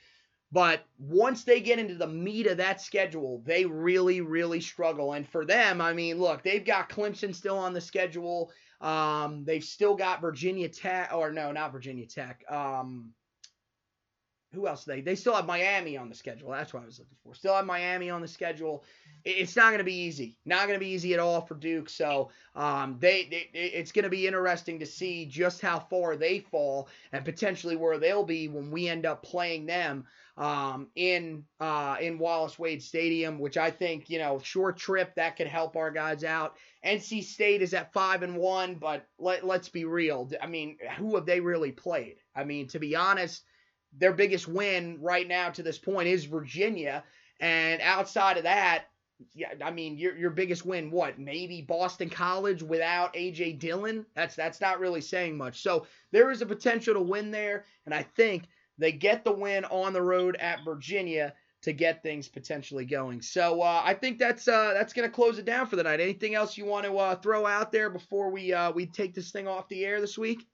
but once they get into the meat of that schedule, they really, really struggle. And for them, I mean, look, they've got Clemson still on the schedule. Um, they've still got Virginia Tech, or no, not Virginia Tech. Um, who else? They they still have Miami on the schedule. That's what I was looking for. Still have Miami on the schedule. It's not going to be easy. Not going to be easy at all for Duke. So um, they, they it's going to be interesting to see just how far they fall and potentially where they'll be when we end up playing them um, in uh, in Wallace Wade Stadium, which I think you know short trip that could help our guys out. NC State is at five and one, but let let's be real. I mean, who have they really played? I mean, to be honest, their biggest win right now to this point is Virginia, and outside of that, yeah, I mean, your your biggest win, what? Maybe Boston College without AJ Dillon. That's that's not really saying much. So there is a potential to win there, and I think they get the win on the road at Virginia to get things potentially going. So uh, I think that's uh, that's gonna close it down for the night. Anything else you want to uh, throw out there before we uh, we take this thing off the air this week?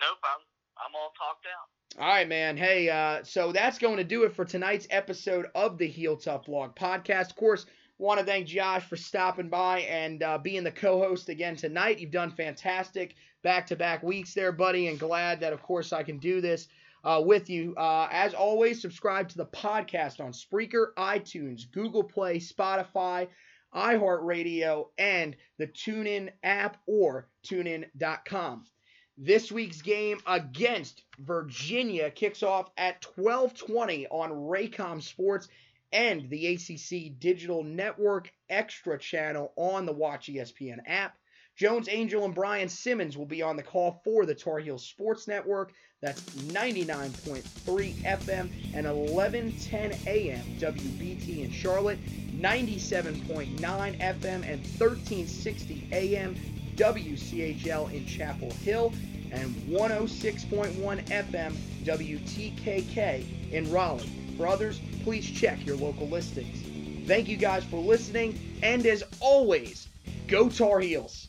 Nope, I'm I'm all talked out. All right, man. Hey, uh, so that's going to do it for tonight's episode of the Heel Tough Blog podcast. Of course, want to thank Josh for stopping by and uh, being the co-host again tonight. You've done fantastic back-to-back weeks there, buddy, and glad that, of course, I can do this uh, with you. Uh, as always, subscribe to the podcast on Spreaker, iTunes, Google Play, Spotify, iHeartRadio, and the TuneIn app or tunein.com. This week's game against Virginia kicks off at 12:20 on Raycom Sports and the ACC Digital Network Extra channel on the Watch ESPN app. Jones Angell, and Brian Simmons will be on the call for the Tar Heels Sports Network. That's 99.3 FM and 1110 AM WBT in Charlotte, 97.9 FM and 1360 AM WCHL in Chapel Hill, and 106.1 FM WTKK in Raleigh. For others, please check your local listings. Thank you guys for listening, and as always, go Tar Heels!